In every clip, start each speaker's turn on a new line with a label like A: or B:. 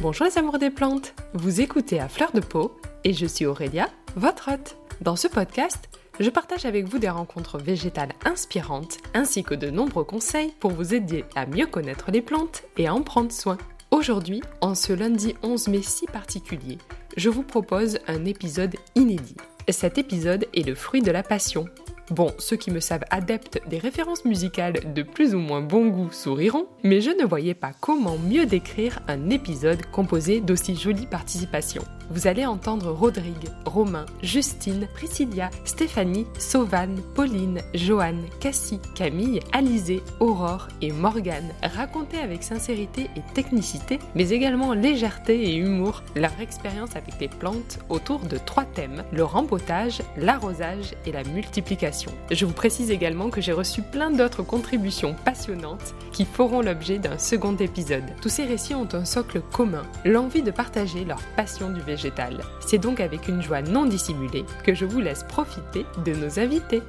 A: Bonjour les amoureux des plantes, vous écoutez à fleur de peau et je suis Aurélia, votre hôte. Dans ce podcast, je partage avec vous des rencontres végétales inspirantes ainsi que de nombreux conseils pour vous aider à mieux connaître les plantes et à en prendre soin. Aujourd'hui, en ce lundi 11 mai si particulier, je vous propose un épisode inédit. Cet épisode est le fruit de la passion, Bon, ceux qui me savent adepte des références musicales de plus ou moins bon goût souriront, mais je ne voyais pas comment mieux décrire un épisode composé d'aussi jolies participations. Vous allez entendre Rodrigue, Romain, Justine, Priscilla, Stéphanie, Sauvane, Pauline, Joanne, Cassie, Camille, Alizé, Aurore et Morgane raconter avec sincérité et technicité, mais également légèreté et humour, leur expérience avec les plantes autour de trois thèmes, le rempotage, l'arrosage et la multiplication. Je vous précise également que j'ai reçu plein d'autres contributions passionnantes qui feront l'objet d'un second épisode. Tous ces récits ont un socle commun, l'envie de partager leur passion du végétal. C'est donc avec une joie non dissimulée que je vous laisse profiter de nos invités.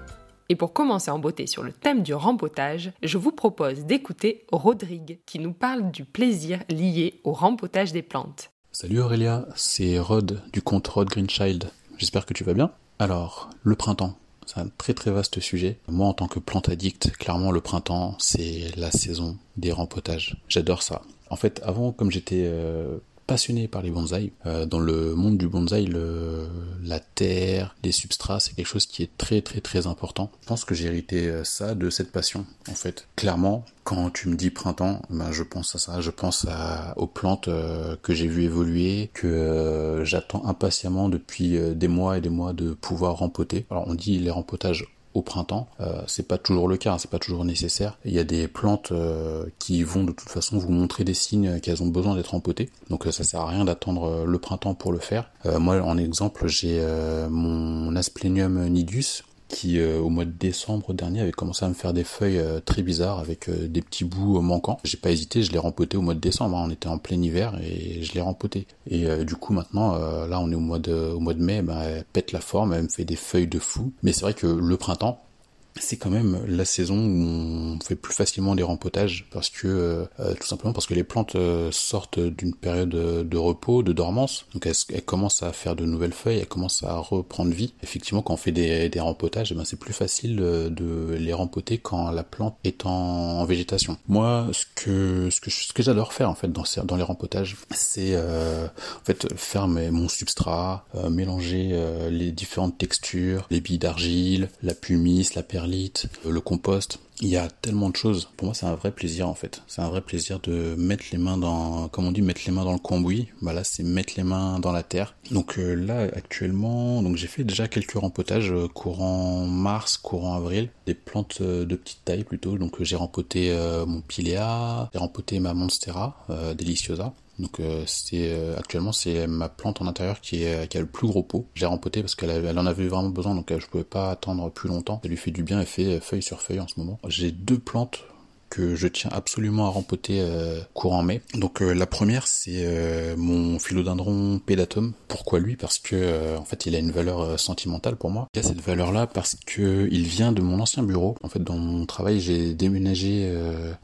A: Et pour commencer en beauté sur le thème du rempotage, je vous propose d'écouter Rodrigue qui nous parle du plaisir lié au rempotage des plantes.
B: Salut Aurélia, c'est Rod du compte Rod Greenchild. J'espère que tu vas bien. Alors, le printemps, c'est un très très vaste sujet. Moi, en tant que plante addict, clairement, le printemps, c'est la saison des rempotages. J'adore ça. En fait, avant, comme j'étais euh, passionné par les bonsaïs. Euh, dans le monde du bonsaï, le, la terre, les substrats, c'est quelque chose qui est très très très important. Je pense que j'ai hérité euh, ça de cette passion. En fait, clairement, quand tu me dis printemps, ben je pense à ça. Je pense aux plantes euh, que j'ai vues évoluer, que j'attends impatiemment depuis des mois et des mois de pouvoir rempoter. Alors on dit les rempotages au printemps. Euh, c'est pas toujours le cas, c'est pas toujours nécessaire. Il y a des plantes euh, qui vont de toute façon vous montrer des signes qu'elles ont besoin d'être empotées. Donc euh, ça sert à rien d'attendre le printemps pour le faire. moi en exemple j'ai mon Asplenium nidus qui euh, au mois de décembre dernier avait commencé à me faire des feuilles euh, très bizarres avec euh, des petits bouts manquants. J'ai pas hésité, je l'ai rempoté au mois de décembre, hein. on était en plein hiver et je l'ai rempoté. Et du coup maintenant là on est au mois de au mois de mai, ben, elle pète la forme, elle me fait des feuilles de fou. Mais c'est vrai que le printemps c'est quand même la saison où on fait plus facilement des rempotages parce que euh, euh, tout simplement parce que les plantes euh, sortent d'une période de repos, de dormance, donc elles, commencent à faire de nouvelles feuilles, elles commencent à reprendre vie. Effectivement, quand on fait des, des rempotages, eh ben c'est plus facile de les rempoter quand la plante est en, végétation. Moi, ce que ce que ce que j'adore faire en fait dans dans les rempotages, c'est en fait faire mon substrat, mélanger les différentes textures, les billes d'argile, la pumice, la le compost. Il y a tellement de choses. Pour moi, c'est un vrai plaisir en fait. C'est un vrai plaisir de mettre les mains dans, comme on dit, mettre les mains dans le cambouis. Bah là, c'est mettre les mains dans la terre. Donc euh, là, actuellement, donc j'ai fait déjà quelques rempotages euh, courant mars, courant avril, des plantes euh, de petite taille plutôt. Donc j'ai rempoté mon pilea, j'ai rempoté ma monstera deliciosa. Donc euh, c'est euh, actuellement c'est ma plante en intérieur qui est qui a le plus gros pot. J'ai rempoté parce qu'elle elle en avait vraiment besoin donc euh, je pouvais pas attendre plus longtemps. Ça lui fait du bien, elle fait feuille sur feuille en ce moment. J'ai deux plantes que je tiens absolument à rempoter euh, courant mai. Donc euh, la première c'est euh, mon philodendron pédatum. Pourquoi lui? Parce que en fait il a une valeur sentimentale pour moi. Il a cette valeur là parce que il vient de mon ancien bureau. En fait dans mon travail j'ai déménagé,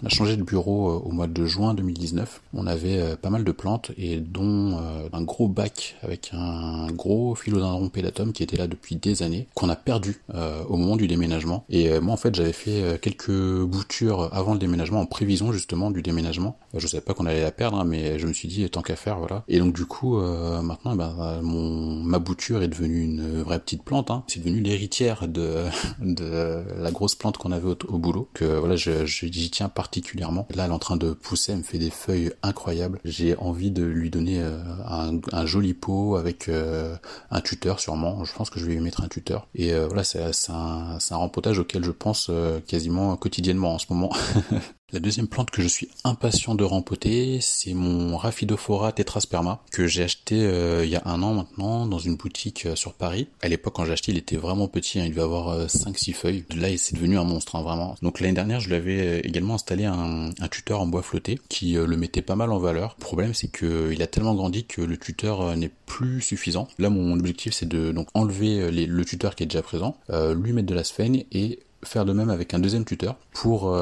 B: on a changé de bureau au mois de juin 2019. On avait pas mal de plantes et dont un gros bac avec un gros philodendron pédatum qui était là depuis des années qu'on a perdu au moment du déménagement. Et moi en fait j'avais fait quelques boutures avant déménagement en prévision justement du déménagement. Euh, je savais pas qu'on allait la perdre, hein, mais je me suis dit tant qu'à faire, voilà. Et donc du coup, euh, maintenant, eh ben, mon ma bouture est devenue une vraie petite plante. Hein. C'est devenu l'héritière de de la grosse plante qu'on avait au, boulot. Que voilà, j'y tiens particulièrement. Là, elle est en train de pousser, elle me fait des feuilles incroyables. J'ai envie de lui donner euh, un, un, joli pot avec un tuteur sûrement. Je pense que je vais lui mettre un tuteur. Et voilà, c'est un, un rempotage auquel je pense quasiment quotidiennement en ce moment. La deuxième plante que je suis impatient de rempoter, c'est mon Rhaphidophora tetrasperma que j'ai acheté euh, il y a un an maintenant dans une boutique euh, sur Paris. À l'époque quand j'ai acheté, il était vraiment petit, hein, il devait avoir 5-6 euh, feuilles. Là, c'est devenu un monstre, hein, vraiment. Donc l'année dernière, je lui avais également installé un, tuteur en bois flotté qui le mettait pas mal en valeur. Le problème, c'est que il a tellement grandi que le tuteur n'est plus suffisant. Là, mon objectif, c'est de donc enlever le tuteur qui est déjà présent, lui mettre de la sphène et faire de même avec un deuxième tuteur pour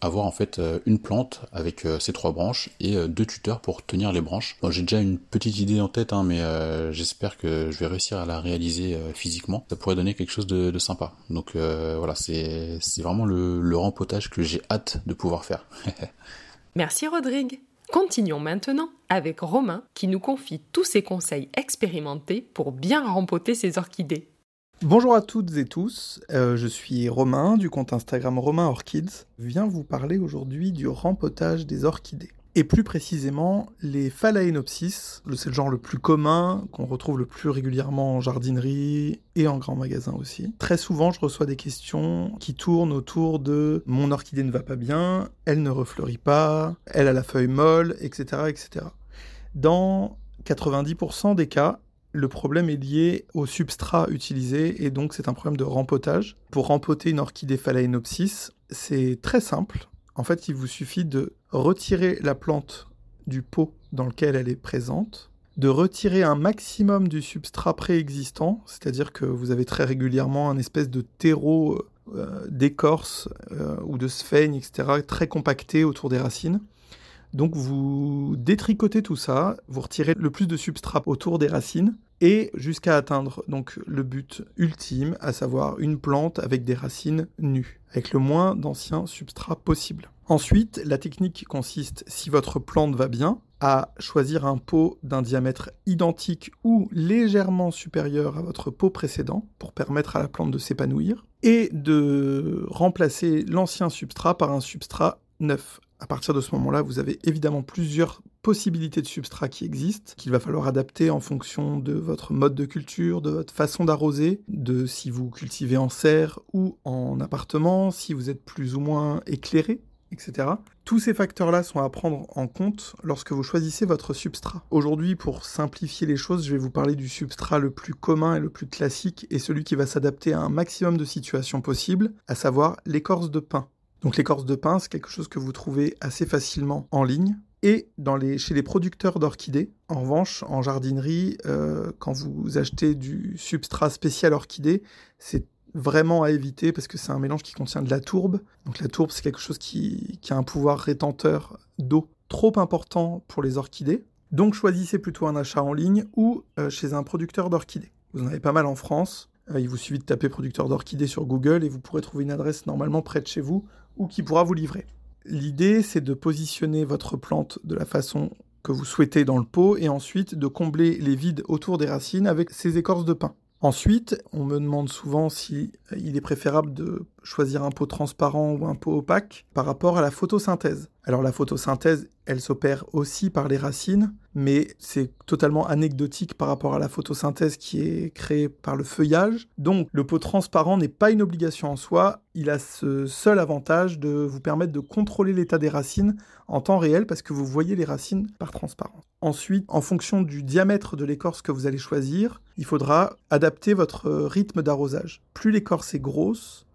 B: avoir en fait euh, une plante avec euh, ses trois branches et euh, deux tuteurs pour tenir les branches. Bon, j'ai déjà une petite idée en tête, hein, mais j'espère que je vais réussir à la réaliser physiquement. Ça pourrait donner quelque chose de, de sympa. Donc voilà, c'est vraiment le, le rempotage que j'ai hâte de pouvoir faire.
A: Merci Rodrigue. Continuons maintenant avec Romain qui nous confie tous ses conseils expérimentés pour bien rempoter ses orchidées.
C: Bonjour à toutes et tous, euh, je suis Romain du compte Instagram Romain Orchids. Je viens vous parler aujourd'hui du rempotage des orchidées. Et plus précisément, les Phalaenopsis, c'est le genre le plus commun, qu'on retrouve le plus régulièrement en jardinerie et en grand magasin aussi. Très souvent, je reçois des questions qui tournent autour de mon orchidée ne va pas bien, elle ne refleurit pas, elle a la feuille molle, etc. etc. Dans 90% des cas, le problème est lié au substrat utilisé et donc c'est un problème de rempotage. Pour rempoter une orchidée Phalaenopsis, c'est très simple. En fait, il vous suffit de retirer la plante du pot dans lequel elle est présente, de retirer un maximum du substrat préexistant, c'est-à-dire que vous avez très régulièrement un espèce de terreau euh, d'écorce euh, ou de sphène, etc., très compacté autour des racines. Donc vous détricotez tout ça, vous retirez le plus de substrat autour des racines et jusqu'à atteindre donc le but ultime, à savoir une plante avec des racines nues, avec le moins d'anciens substrats possible. Ensuite, la technique consiste, si votre plante va bien, à choisir un pot d'un diamètre identique ou légèrement supérieur à votre pot précédent pour permettre à la plante de s'épanouir et de remplacer l'ancien substrat par un substrat neuf à partir de ce moment-là, vous avez évidemment plusieurs possibilités de substrats qui existent, qu'il va falloir adapter en fonction de votre mode de culture, de votre façon d'arroser, de si vous cultivez en serre ou en appartement, si vous êtes plus ou moins éclairé, etc. Tous ces facteurs-là sont à prendre en compte lorsque vous choisissez votre substrat. Aujourd'hui, pour simplifier les choses, je vais vous parler du substrat le plus commun et le plus classique et celui qui va s'adapter à un maximum de situations possibles, à savoir l'écorce de pin. Donc l'écorce de pin, c'est quelque chose que vous trouvez assez facilement en ligne. Et chez les producteurs d'orchidées, en revanche, en jardinerie, euh, quand vous achetez du substrat spécial orchidée, c'est vraiment à éviter parce que c'est un mélange qui contient de la tourbe. Donc la tourbe, c'est quelque chose qui, a un pouvoir rétenteur d'eau trop important pour les orchidées. Donc choisissez plutôt un achat en ligne ou euh, chez un producteur d'orchidées. Vous en avez pas mal en France. Euh, il vous suffit de taper producteur d'orchidées sur Google et vous pourrez trouver une adresse normalement près de chez vous ou qui pourra vous livrer. L'idée, c'est de positionner votre plante de la façon que vous souhaitez dans le pot et ensuite de combler les vides autour des racines avec ces écorces de pin. Ensuite, on me demande souvent si il est préférable de choisir un pot transparent ou un pot opaque par rapport à la photosynthèse. Alors la photosynthèse, elle s'opère aussi par les racines, mais c'est totalement anecdotique par rapport à la photosynthèse qui est créée par le feuillage. Donc le pot transparent n'est pas une obligation en soi, il a ce seul avantage de vous permettre de contrôler l'état des racines en temps réel parce que vous voyez les racines par transparence. Ensuite, en fonction du diamètre de l'écorce que vous allez choisir, il faudra adapter votre rythme d'arrosage. Plus l'écorce est grosse,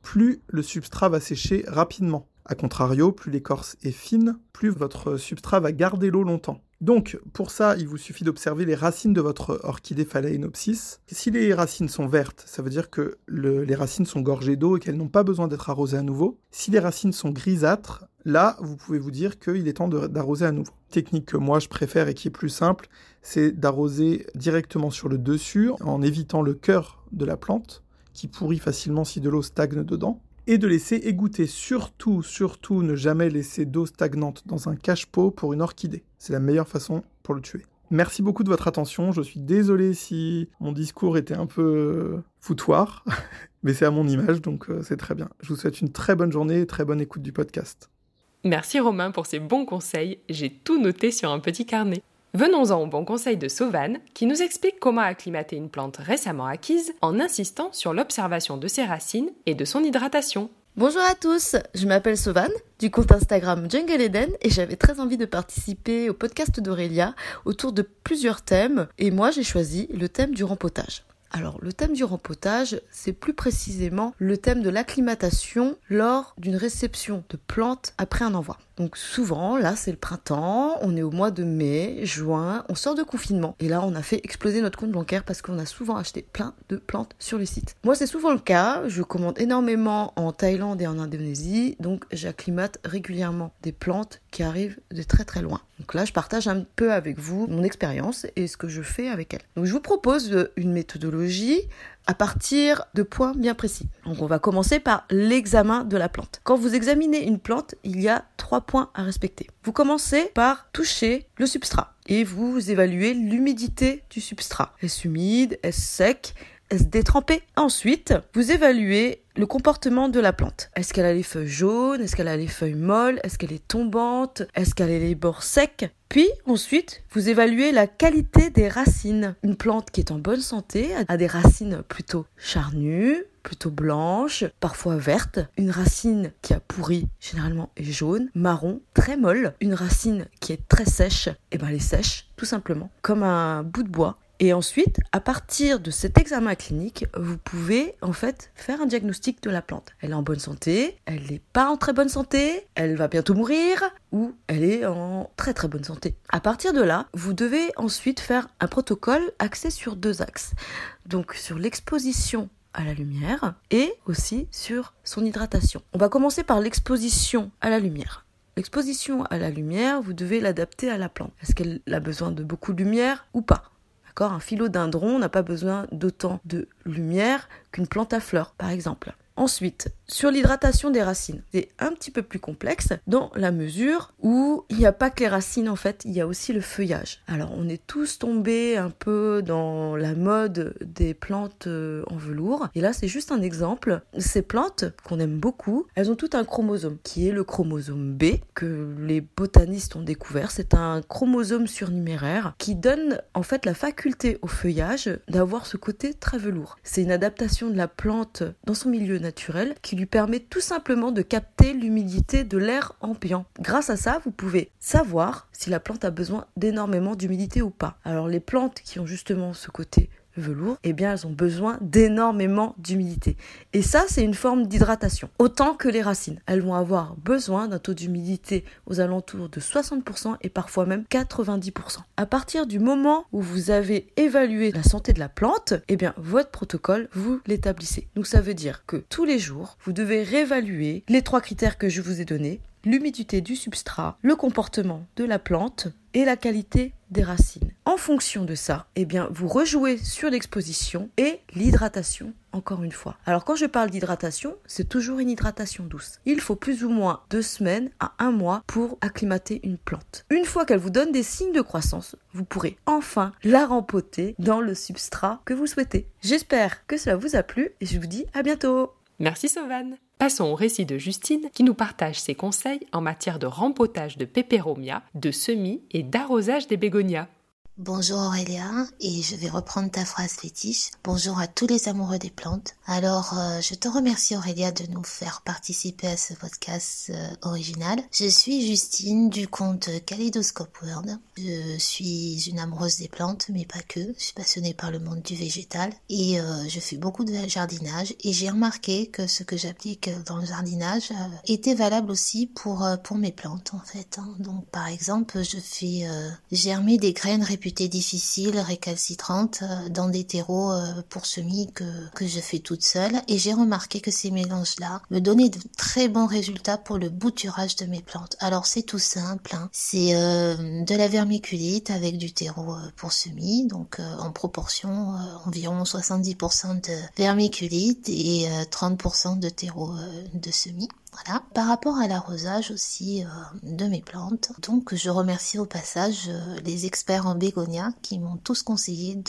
C: plus le substrat va sécher rapidement. A contrario, plus l'écorce est fine, plus votre substrat va garder l'eau longtemps. Donc, pour ça, il vous suffit d'observer les racines de votre orchidée phalaenopsis. Si les racines sont vertes, ça veut dire que les racines sont gorgées d'eau et qu'elles n'ont pas besoin d'être arrosées à nouveau. Si les racines sont grisâtres, là, vous pouvez vous dire qu'il est temps d'arroser à nouveau. Technique que moi je préfère et qui est plus simple, c'est d'arroser directement sur le dessus en évitant le cœur de la plante qui pourrit facilement si de l'eau stagne dedans et de laisser égoutter. Surtout, surtout, ne jamais laisser d'eau stagnante dans un cache-pot pour une orchidée. C'est la meilleure façon pour le tuer. Merci beaucoup de votre attention. Je suis désolé si mon discours était un peu euh, foutoir, mais c'est à mon image, donc euh, c'est très bien. Je vous souhaite une très bonne journée et très bonne écoute du podcast.
A: Merci Romain pour ces bons conseils. J'ai tout noté sur un petit carnet. Venons-en au bon conseil de Sauvane, qui nous explique comment acclimater une plante récemment acquise en insistant sur l'observation de ses racines et de son hydratation.
D: Bonjour à tous, je m'appelle Sauvane du compte Instagram Jungle Eden et j'avais très envie de participer au podcast d'Aurélia autour de plusieurs thèmes et moi j'ai choisi le thème du rempotage. Alors le thème du rempotage, c'est plus précisément le thème de l'acclimatation lors d'une réception de plantes après un envoi. Donc souvent, là c'est le printemps, on est au mois de mai, juin, on sort de confinement. Et là on a fait exploser notre compte bancaire parce qu'on a souvent acheté plein de plantes sur le site. Moi c'est souvent le cas, je commande énormément en Thaïlande et en Indonésie, donc j'acclimate régulièrement des plantes qui arrivent de très très loin. Donc là je partage un peu avec vous mon expérience et ce que je fais avec elles. Donc je vous propose une méthodologie à partir de points bien précis. Donc on va commencer par l'examen de la plante. Quand vous examinez une plante, il y a trois points à respecter. Vous commencez par toucher le substrat et vous évaluez l'humidité du substrat. Est-ce humide Est-ce sec Est-ce détrempé Ensuite, vous évaluez le comportement de la plante. Est-ce qu'elle a les feuilles jaunes? Est-ce qu'elle a les feuilles molles? Est-ce qu'elle est tombante? Est-ce qu'elle a les bords secs? Puis ensuite, vous évaluez la qualité des racines. Une plante qui est en bonne santé a des racines plutôt charnues, plutôt blanches, parfois vertes. Une racine qui a pourri, généralement est jaune, marron, très molle. Une racine qui est très sèche, et eh ben elle est sèche, tout simplement, comme un bout de bois. Et ensuite, à partir de cet examen clinique, vous pouvez en fait faire un diagnostic de la plante. Elle est en bonne santé, elle n'est pas en très bonne santé, elle va bientôt mourir ou elle est en très très bonne santé. À partir de là, vous devez ensuite faire un protocole axé sur deux axes. Donc sur l'exposition à la lumière et aussi sur son hydratation. On va commencer par l'exposition à la lumière. L'exposition à la lumière, vous devez l'adapter à la plante. Est-ce qu'elle a besoin de beaucoup de lumière ou pas? Un philodendron n'a pas besoin d'autant de lumière qu'une plante à fleurs, par exemple. Ensuite, sur l'hydratation des racines, c'est un petit peu plus complexe dans la mesure où il n'y a pas que les racines en fait, il y a aussi le feuillage. Alors on est tous tombés un peu dans la mode des plantes euh, en velours et là c'est juste un exemple. Ces plantes qu'on aime beaucoup, elles ont tout un chromosome qui est le chromosome B que les botanistes ont découvert. C'est un chromosome surnuméraire qui donne en fait la faculté au feuillage d'avoir ce côté très velours. C'est une adaptation de la plante dans son milieu naturel qui lui permet tout simplement de capter l'humidité de l'air ambiant. Grâce à ça, vous pouvez savoir si la plante a besoin d'énormément d'humidité ou pas. Alors les plantes qui ont justement ce côté velours, eh bien elles ont besoin d'énormément d'humidité. Et ça, c'est une forme d'hydratation. Autant que les racines. Elles vont avoir besoin d'un taux d'humidité aux alentours de 60% et parfois même 90%. À partir du moment où vous avez évalué la santé de la plante, eh bien votre protocole, vous l'établissez. Donc ça veut dire que tous les jours, vous devez réévaluer les trois critères que je vous ai donnés l'humidité du substrat, le comportement de la plante et la qualité des racines. En fonction de ça, eh bien, vous rejouez sur l'exposition et l'hydratation encore une fois. Alors quand je parle d'hydratation, c'est toujours une hydratation douce. Il faut plus ou moins deux semaines à un mois pour acclimater une plante. Une fois qu'elle vous donne des signes de croissance, vous pourrez enfin la rempoter dans le substrat que vous souhaitez. J'espère que cela vous a plu et je vous dis à bientôt.
A: Merci Sauvane. Passons au récit de Justine qui nous partage ses conseils en matière de rempotage de pépéromia, de semis et d'arrosage des bégonias.
E: Bonjour Aurélia, et je vais reprendre ta phrase fétiche. Bonjour à tous les amoureux des plantes. Alors, euh, je te remercie Aurélia de nous faire participer à ce podcast euh, original. Je suis Justine du compte Kaleidoscope World. Je suis une amoureuse des plantes, mais pas que. Je suis passionnée par le monde du végétal et euh, je fais beaucoup de jardinage et j'ai remarqué que ce que j'applique dans le jardinage était valable aussi pour pour mes plantes en fait. Hein. Donc, par exemple, je fais germer des graines réputées difficiles, récalcitrantes, euh, dans des terreaux euh, pour semis que, que je fais toute seule. Et j'ai remarqué que ces mélanges-là me donnaient de très bons résultats pour le bouturage de mes plantes. Alors c'est tout simple, hein. c'est euh, de la vermiculite avec du terreau pour semis, donc en proportion environ 70% de vermiculite et 30% de terreau de semis. Voilà. Par rapport à l'arrosage aussi euh, de mes plantes, donc je remercie au passage euh, les experts en bégonia qui m'ont tous conseillé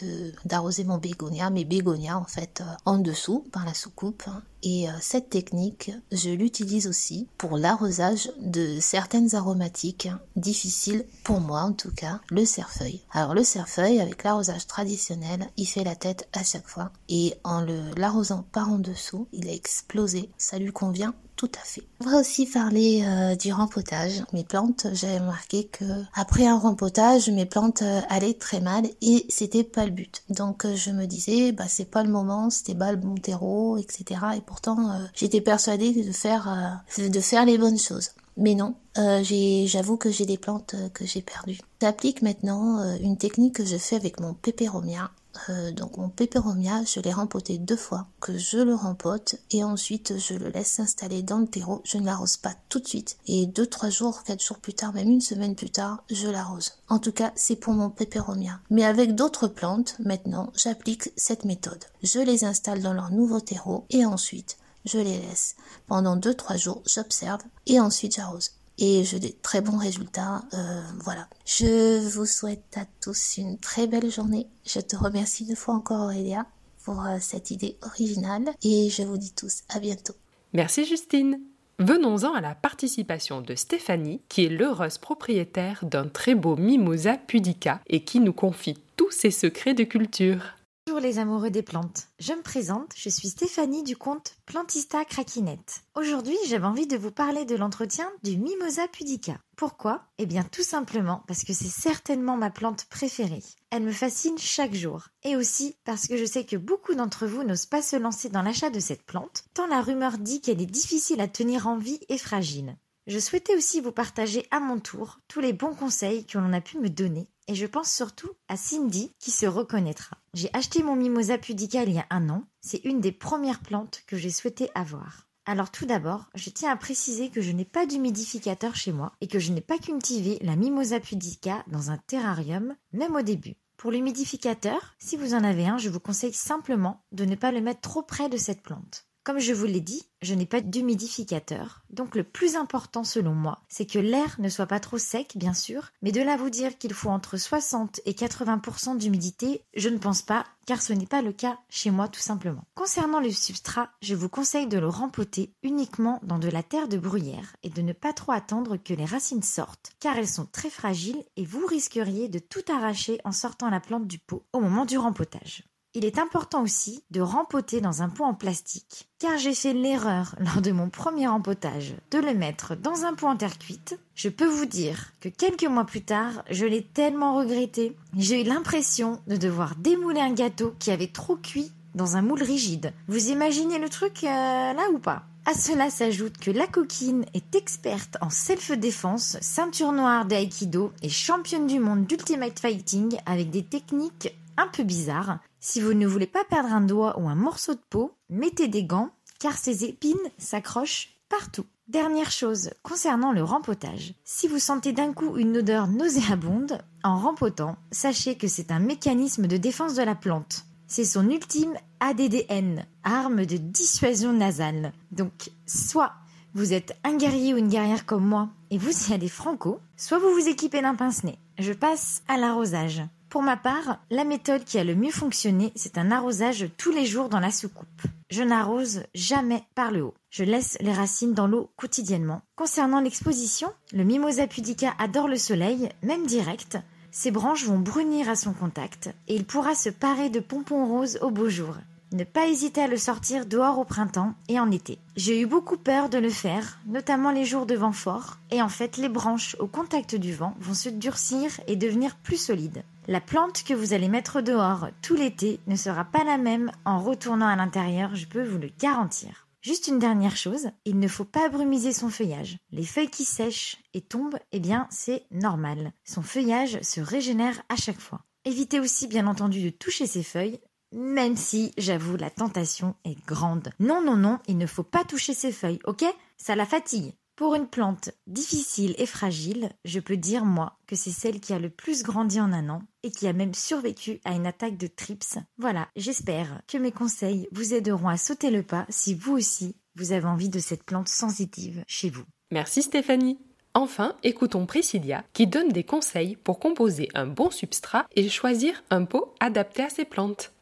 E: d'arroser mon bégonia, mes bégonias en fait euh, en dessous par la soucoupe. Et cette technique, je l'utilise aussi pour l'arrosage de certaines aromatiques difficiles pour moi en tout cas, le cerfeuil. Alors le cerfeuil avec l'arrosage traditionnel, il fait la tête à chaque fois et en le l'arrosant par en dessous, il a explosé. Ça lui convient tout à fait. On va aussi parler euh, du rempotage. Mes plantes, j'avais remarqué que après un rempotage, mes plantes euh, allaient très mal et c'était pas le but. Donc euh, je me disais, bah c'est pas le moment, c'était pas le bon terreau, etc. Et pourtant, j'étais persuadée de faire de faire les bonnes choses. Mais non, j'avoue que j'ai des plantes que j'ai perdues. J'applique maintenant une technique que je fais avec mon pépéromia. Euh, donc mon peperomia, je l'ai rempoté deux fois, que je le rempote et ensuite je le laisse s'installer dans le terreau. Je ne l'arrose pas tout de suite et deux, trois jours, quatre jours plus tard, même une semaine plus tard, je l'arrose. En tout cas, c'est pour mon peperomia. Mais avec d'autres plantes, maintenant, j'applique cette méthode. Je les installe dans leur nouveau terreau et ensuite je les laisse. Pendant deux, trois jours, j'observe et ensuite j'arrose et j'ai des très bons résultats. Euh, voilà. Je vous souhaite à tous une très belle journée. Je te remercie deux fois encore Aurélia pour euh, cette idée originale et je vous dis tous à bientôt.
A: Merci Justine. Venons-en à la participation de Stéphanie, qui est l'heureuse propriétaire d'un très beau mimosa pudica et qui nous confie tous ses secrets de culture.
F: Bonjour les amoureux des plantes. Je me présente, je suis Stéphanie du compte Plantista Craquinette. Aujourd'hui, j'avais envie de vous parler de l'entretien du Mimosa pudica. Pourquoi? Eh bien tout simplement parce que c'est certainement ma plante préférée. Elle me fascine chaque jour. Et aussi parce que je sais que beaucoup d'entre vous n'osent pas se lancer dans l'achat de cette plante, tant la rumeur dit qu'elle est difficile à tenir en vie et fragile. Je souhaitais aussi vous partager à mon tour tous les bons conseils que l'on a pu me donner et je pense surtout à Cindy qui se reconnaîtra. J'ai acheté mon mimosa pudica il y a un an. C'est une des premières plantes que j'ai souhaité avoir. Alors tout d'abord, je tiens à préciser que je n'ai pas d'humidificateur chez moi et que je n'ai pas cultivé la mimosa pudica dans un terrarium, même au début. Pour l'humidificateur, si vous en avez un, je vous conseille simplement de ne pas le mettre trop près de cette plante. Comme je vous l'ai dit, je n'ai pas d'humidificateur, donc le plus important selon moi, c'est que l'air ne soit pas trop sec, bien sûr, mais de là vous dire qu'il faut entre 60 et 80% d'humidité, je ne pense pas, car ce n'est pas le cas chez moi tout simplement. Concernant le substrat, je vous conseille de le rempoter uniquement dans de la terre de bruyère et de ne pas trop attendre que les racines sortent, car elles sont très fragiles et vous risqueriez de tout arracher en sortant la plante du pot au moment du rempotage. Il est important aussi de rempoter dans un pot en plastique, car j'ai fait l'erreur lors de mon premier rempotage de le mettre dans un pot en terre cuite. Je peux vous dire que quelques mois plus tard, je l'ai tellement regretté. J'ai eu l'impression de devoir démouler un gâteau qui avait trop cuit dans un moule rigide. Vous imaginez le truc euh, là ou pas? À cela s'ajoute que la coquine est experte en self-défense, ceinture noire d'aïkido et championne du monde d'ultimate fighting avec des techniques un peu bizarres. Si vous ne voulez pas perdre un doigt ou un morceau de peau, mettez des gants car ces épines s'accrochent partout. Dernière chose concernant le rempotage. Si vous sentez d'un coup une odeur nauséabonde, en rempotant, sachez que c'est un mécanisme de défense de la plante. C'est son ultime ADDN, arme de dissuasion nasale. Donc, soit vous êtes un guerrier ou une guerrière comme moi et vous y allez franco, soit vous vous équipez d'un pince-nez. Je passe à l'arrosage. Pour ma part, la méthode qui a le mieux fonctionné, c'est un arrosage tous les jours dans la soucoupe. Je n'arrose jamais par le haut. Je laisse les racines dans l'eau quotidiennement. Concernant l'exposition, le Mimosa pudica adore le soleil, même direct. Ses branches vont brunir à son contact et il pourra se parer de pompons roses au beau jour. Ne pas hésiter à le sortir dehors au printemps et en été. J'ai eu beaucoup peur de le faire, notamment les jours de vent fort, et en fait les branches au contact du vent vont se durcir et devenir plus solides. La plante que vous allez mettre dehors tout l'été ne sera pas la même en retournant à l'intérieur, je peux vous le garantir. Juste une dernière chose, il ne faut pas brumiser son feuillage. Les feuilles qui sèchent et tombent, eh bien c'est normal. Son feuillage se régénère à chaque fois. Évitez aussi bien entendu de toucher ses feuilles, même si, j'avoue, la tentation est grande. Non, non, non, il ne faut pas toucher ses feuilles, ok? Ça la fatigue. Pour une plante difficile et fragile, je peux dire, moi, que c'est celle qui a le plus grandi en un an et qui a même survécu à une attaque de trips. Voilà, j'espère que mes conseils vous aideront à sauter le pas si vous aussi, vous avez envie de cette plante sensitive chez vous.
A: Merci Stéphanie. Enfin, écoutons Priscilla qui donne des conseils pour composer un bon substrat et choisir un pot adapté à ses plantes.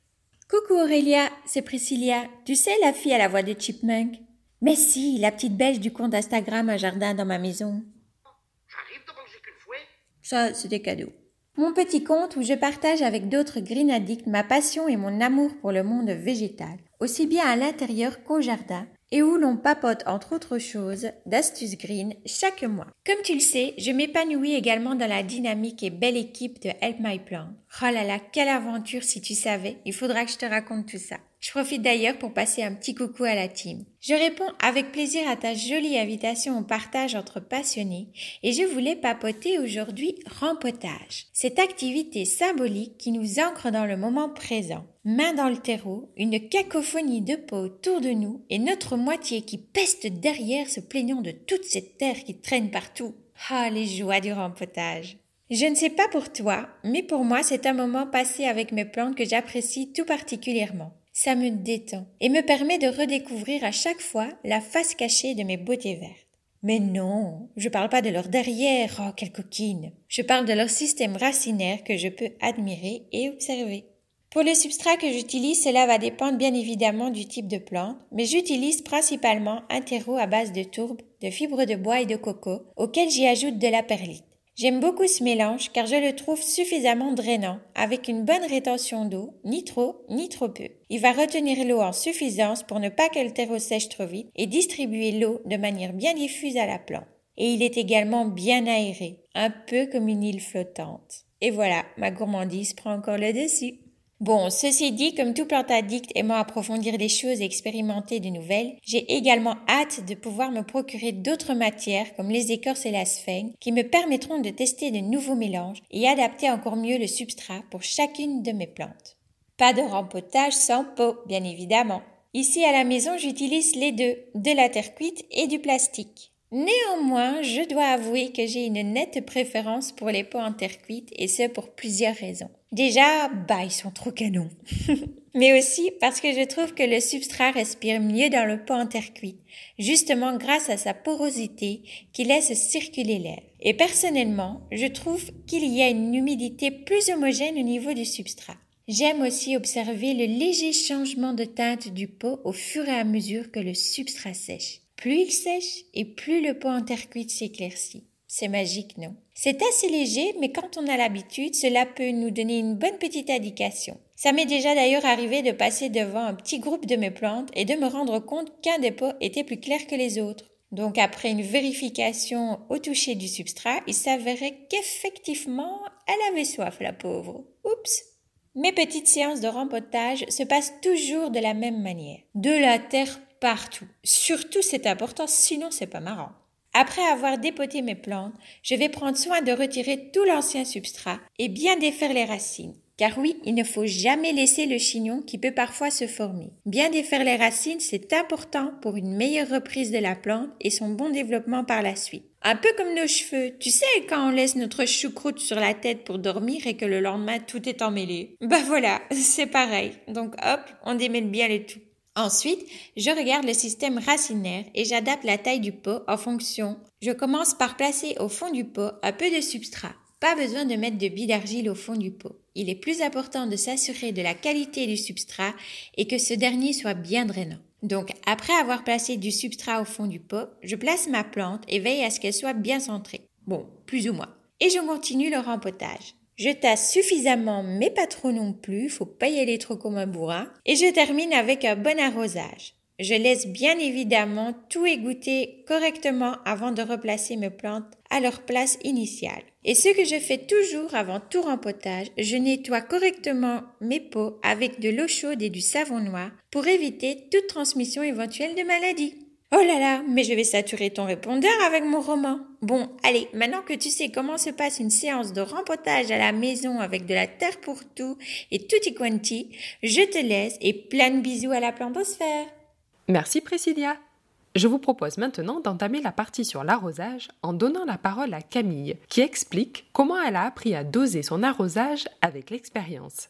G: Coucou Aurélia, c'est Priscilla. Tu sais la fille à la voix de Chipmunk? Mais si, la petite belge du compte Instagram Un jardin dans ma maison. Ça, c'est des cadeaux. Mon petit compte où je partage avec d'autres green addicts ma passion et mon amour pour le monde végétal, aussi bien à l'intérieur qu'au jardin, et où l'on papote entre autres choses d'astuces green chaque mois. Comme tu le sais, je m'épanouis également dans la dynamique et belle équipe de Help My Plant. Oh là là, quelle aventure si tu savais, il faudra que je te raconte tout ça. Je profite d'ailleurs pour passer un petit coucou à la team. Je réponds avec plaisir à ta jolie invitation au partage entre passionnés et je voulais papoter aujourd'hui rempotage. Cette activité symbolique qui nous ancre dans le moment présent. Main dans le terreau, une cacophonie de peau autour de nous et notre moitié qui peste derrière se plaignant de toute cette terre qui traîne partout. Ah, les joies du rempotage. Je ne sais pas pour toi, mais pour moi c'est un moment passé avec mes plantes que j'apprécie tout particulièrement. Ça me détend et me permet de redécouvrir à chaque fois la face cachée de mes beautés vertes. Mais non, je parle pas de leur derrière, oh quelle coquine. Je parle de leur système racinaire que je peux admirer et observer. Pour le substrat que j'utilise, cela va dépendre bien évidemment du type de plante, mais j'utilise principalement un terreau à base de tourbe, de fibres de bois et de coco, auquel j'y ajoute de la perlite. J'aime beaucoup ce mélange car je le trouve suffisamment drainant, avec une bonne rétention d'eau, ni trop, ni trop peu. Il va retenir l'eau en suffisance pour ne pas que le terreau sèche trop vite et distribuer l'eau de manière bien diffuse à la plante. Et il est également bien aéré, un peu comme une île flottante. Et voilà, ma gourmandise prend encore le dessus. Bon, ceci dit, comme tout plant addict aimant approfondir les choses et expérimenter de nouvelles, j'ai également hâte de pouvoir me procurer d'autres matières comme les écorces et la sphène qui me permettront de tester de nouveaux mélanges et adapter encore mieux le substrat pour chacune de mes plantes. Pas de rempotage sans pot, bien évidemment. Ici à la maison, j'utilise les deux, de la terre cuite et du plastique. Néanmoins, je dois avouer que j'ai une nette préférence pour les pots en terre cuite et ce pour plusieurs raisons. Déjà, bah, ils sont trop canons. Mais aussi parce que je trouve que le substrat respire mieux dans le pot en terre cuite, justement grâce à sa porosité qui laisse circuler l'air. Et personnellement, je trouve qu'il y a une humidité plus homogène au niveau du substrat. J'aime aussi observer le léger changement de teinte du pot au fur et à mesure que le substrat sèche. Plus il sèche et plus le pot en terre cuite s'éclaircit. C'est magique, non? C'est assez léger, mais quand on a l'habitude, cela peut nous donner une bonne petite indication. Ça m'est déjà d'ailleurs arrivé de passer devant un petit groupe de mes plantes et de me rendre compte qu'un des pots était plus clair que les autres. Donc après une vérification au toucher du substrat, il s'avérait qu'effectivement, elle avait soif, la pauvre. Oups Mes petites séances de rempotage se passent toujours de la même manière. De la terre partout. Surtout c'est important, sinon c'est pas marrant. Après avoir dépoté mes plantes, je vais prendre soin de retirer tout l'ancien substrat et bien défaire les racines. Car oui, il ne faut jamais laisser le chignon qui peut parfois se former. Bien défaire les racines, c'est important pour une meilleure reprise de la plante et son bon développement par la suite. Un peu comme nos cheveux. Tu sais, quand on laisse notre choucroute sur la tête pour dormir et que le lendemain tout est emmêlé. Bah voilà, c'est pareil. Donc hop, on démêle bien les tout. Ensuite, je regarde le système racinaire et j'adapte la taille du pot en fonction. Je commence par placer au fond du pot un peu de substrat. Pas besoin de mettre de billes d'argile au fond du pot. Il est plus important de s'assurer de la qualité du substrat et que ce dernier soit bien drainant. Donc, après avoir placé du substrat au fond du pot, je place ma plante et veille à ce qu'elle soit bien centrée. Bon, plus ou moins. Et je continue le rempotage. Je tasse suffisamment, mais pas trop non plus, faut pas y aller trop comme un bourrin. Et je termine avec un bon arrosage. Je laisse bien évidemment tout égoutter correctement avant de replacer mes plantes à leur place initiale. Et ce que je fais toujours avant tout rempotage, je nettoie correctement mes pots avec de l'eau chaude et du savon noir pour éviter toute transmission éventuelle de maladies. Oh là là, mais je vais saturer ton répondeur avec mon roman. Bon, allez, maintenant que tu sais comment se passe une séance de rempotage à la maison avec de la terre pour tout et tutti quanti, je te laisse et plein de bisous à la plantosphère.
A: Merci Priscilla. Je vous propose maintenant d'entamer la partie sur l'arrosage en donnant la parole à Camille, qui explique comment elle a appris à doser son arrosage avec l'expérience.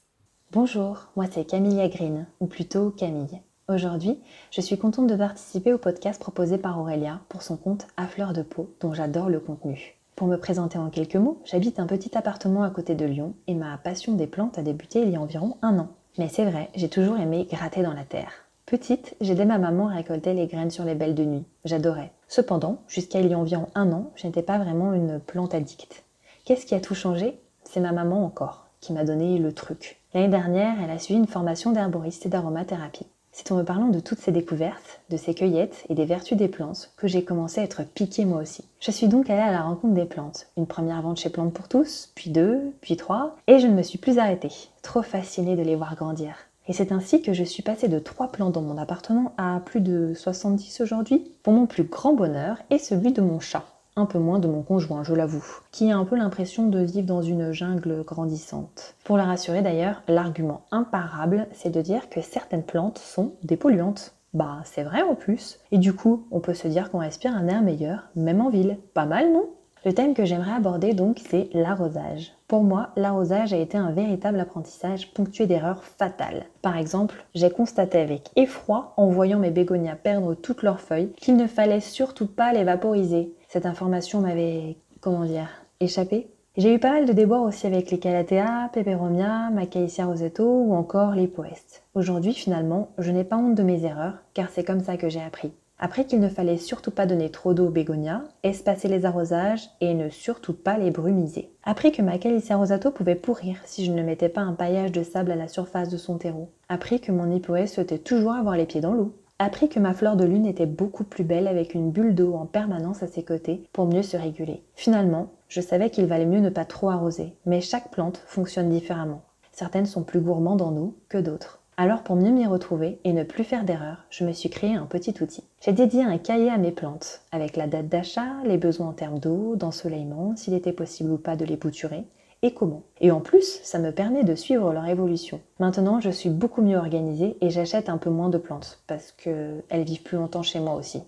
H: Bonjour, moi c'est Camille Green, ou plutôt Camille. Aujourd'hui, je suis contente de participer au podcast proposé par Aurélia pour son compte À fleur de peau, dont j'adore le contenu. Pour me présenter en quelques mots, j'habite un petit appartement à côté de Lyon et ma passion des plantes a débuté il y a environ un an. Mais c'est vrai, j'ai toujours aimé gratter dans la terre. Petite, j'aidais ma maman à récolter les graines sur les belles de nuit. J'adorais. Cependant, jusqu'à il y a environ un an, je n'étais pas vraiment une plante addicte. Qu'est-ce qui a tout changé? C'est ma maman encore, qui m'a donné le truc. L'année dernière, elle a suivi une formation d'herboriste et d'aromathérapie. C'est en me parlant de toutes ces découvertes, de ces cueillettes et des vertus des plantes que j'ai commencé à être piquée moi aussi. Je suis donc allée à la rencontre des plantes. Une première vente chez Plantes pour tous, puis deux, puis trois, et je ne me suis plus arrêtée, trop fascinée de les voir grandir. Et c'est ainsi que je suis passée de trois plantes dans mon appartement à plus de 70 aujourd'hui, pour mon plus grand bonheur et celui de mon chat. Un peu moins de mon conjoint, je l'avoue, qui a un peu l'impression de vivre dans une jungle grandissante. Pour la rassurer d'ailleurs, l'argument imparable, c'est de dire que certaines plantes sont dépolluantes. Bah, c'est vrai en plus. Et du coup, on peut se dire qu'on respire un air meilleur, même en ville. Pas mal, non? Le thème que j'aimerais aborder donc, c'est l'arrosage. Pour moi, l'arrosage a été un véritable apprentissage ponctué d'erreurs fatales. Par exemple, j'ai constaté avec effroi, en voyant mes bégonias perdre toutes leurs feuilles, qu'il ne fallait surtout pas les vaporiser. Cette information m'avait, comment dire, échappé. J'ai eu pas mal de déboires aussi avec les Calathea, Peperomia, Macaïcia rosetto ou encore les Poestes. Aujourd'hui, finalement, je n'ai pas honte de mes erreurs, car c'est comme ça que j'ai appris. Après qu'il ne fallait surtout pas donner trop d'eau aux bégonias, espacer les arrosages et ne surtout pas les brumiser. Appris que ma rosato pouvait pourrir si je ne mettais pas un paillage de sable à la surface de son terreau. Appris que mon hypoès souhaitait toujours avoir les pieds dans l'eau. Appris que ma fleur de lune était beaucoup plus belle avec une bulle d'eau en permanence à ses côtés pour mieux se réguler. Finalement, je savais qu'il valait mieux ne pas trop arroser, mais chaque plante fonctionne différemment. Certaines sont plus gourmandes en eau que d'autres. Alors pour mieux m'y retrouver et ne plus faire d'erreur, je me suis créé un petit outil. J'ai dédié un cahier à mes plantes, avec la date d'achat, les besoins en termes d'eau, d'ensoleillement, s'il était possible ou pas de les bouturer, et comment. Et en plus, ça me permet de suivre leur évolution. Maintenant, je suis beaucoup mieux organisée et j'achète un peu moins de plantes, parce qu'elles vivent plus longtemps chez moi aussi.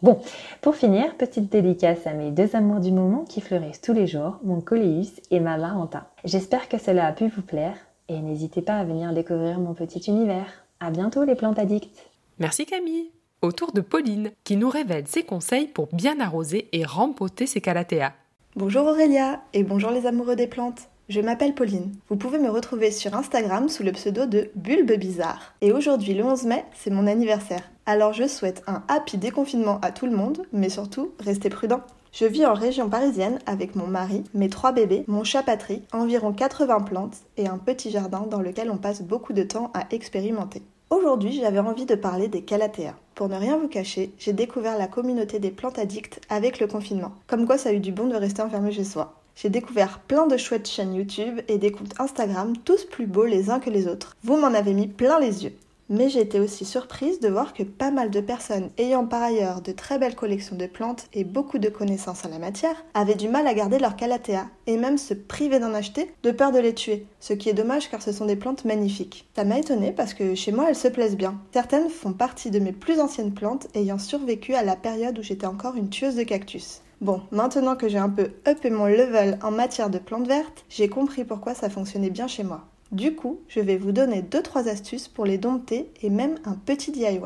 H: Bon, pour finir, petite dédicace à mes deux amours du moment qui fleurissent tous les jours, mon Coléus et ma Maranta. J'espère que cela a pu vous plaire. Et n'hésitez pas à venir découvrir mon petit univers. À bientôt les plantes addictes.
A: Merci Camille. Autour de Pauline, qui nous révèle ses conseils pour bien arroser et rempoter ses calatéas.
I: Bonjour Aurélia et bonjour les amoureux des plantes. Je m'appelle Pauline. Vous pouvez me retrouver sur Instagram sous le pseudo de Bulbe Bizarre. Et aujourd'hui, le 11 mai, c'est mon anniversaire. Alors je souhaite un happy déconfinement à tout le monde, mais surtout, restez prudents. Je vis en région parisienne avec mon mari, mes trois bébés, mon chat Patrick, environ 80 plantes et un petit jardin dans lequel on passe beaucoup de temps à expérimenter. Aujourd'hui, j'avais envie de parler des calatéas. Pour ne rien vous cacher, j'ai découvert la communauté des plantes addictes avec le confinement. Comme quoi ça a eu du bon de rester enfermé chez soi. J'ai découvert plein de chouettes chaînes YouTube et des comptes Instagram tous plus beaux les uns que les autres. Vous m'en avez mis plein les yeux mais j'ai été aussi surprise de voir que pas mal de personnes ayant par ailleurs de très belles collections de plantes et beaucoup de connaissances en la matière avaient du mal à garder leur calathea et même se priver d'en acheter de peur de les tuer, ce qui est dommage car ce sont des plantes magnifiques. Ça m'a étonnée parce que chez moi elles se plaisent bien. Certaines font partie de mes plus anciennes plantes ayant survécu à la période où j'étais encore une tueuse de cactus. Bon, maintenant que j'ai un peu uppé mon level en matière de plantes vertes, j'ai compris pourquoi ça fonctionnait bien chez moi. Du coup, je vais vous donner 2-3 astuces pour les dompter et même un petit DIY.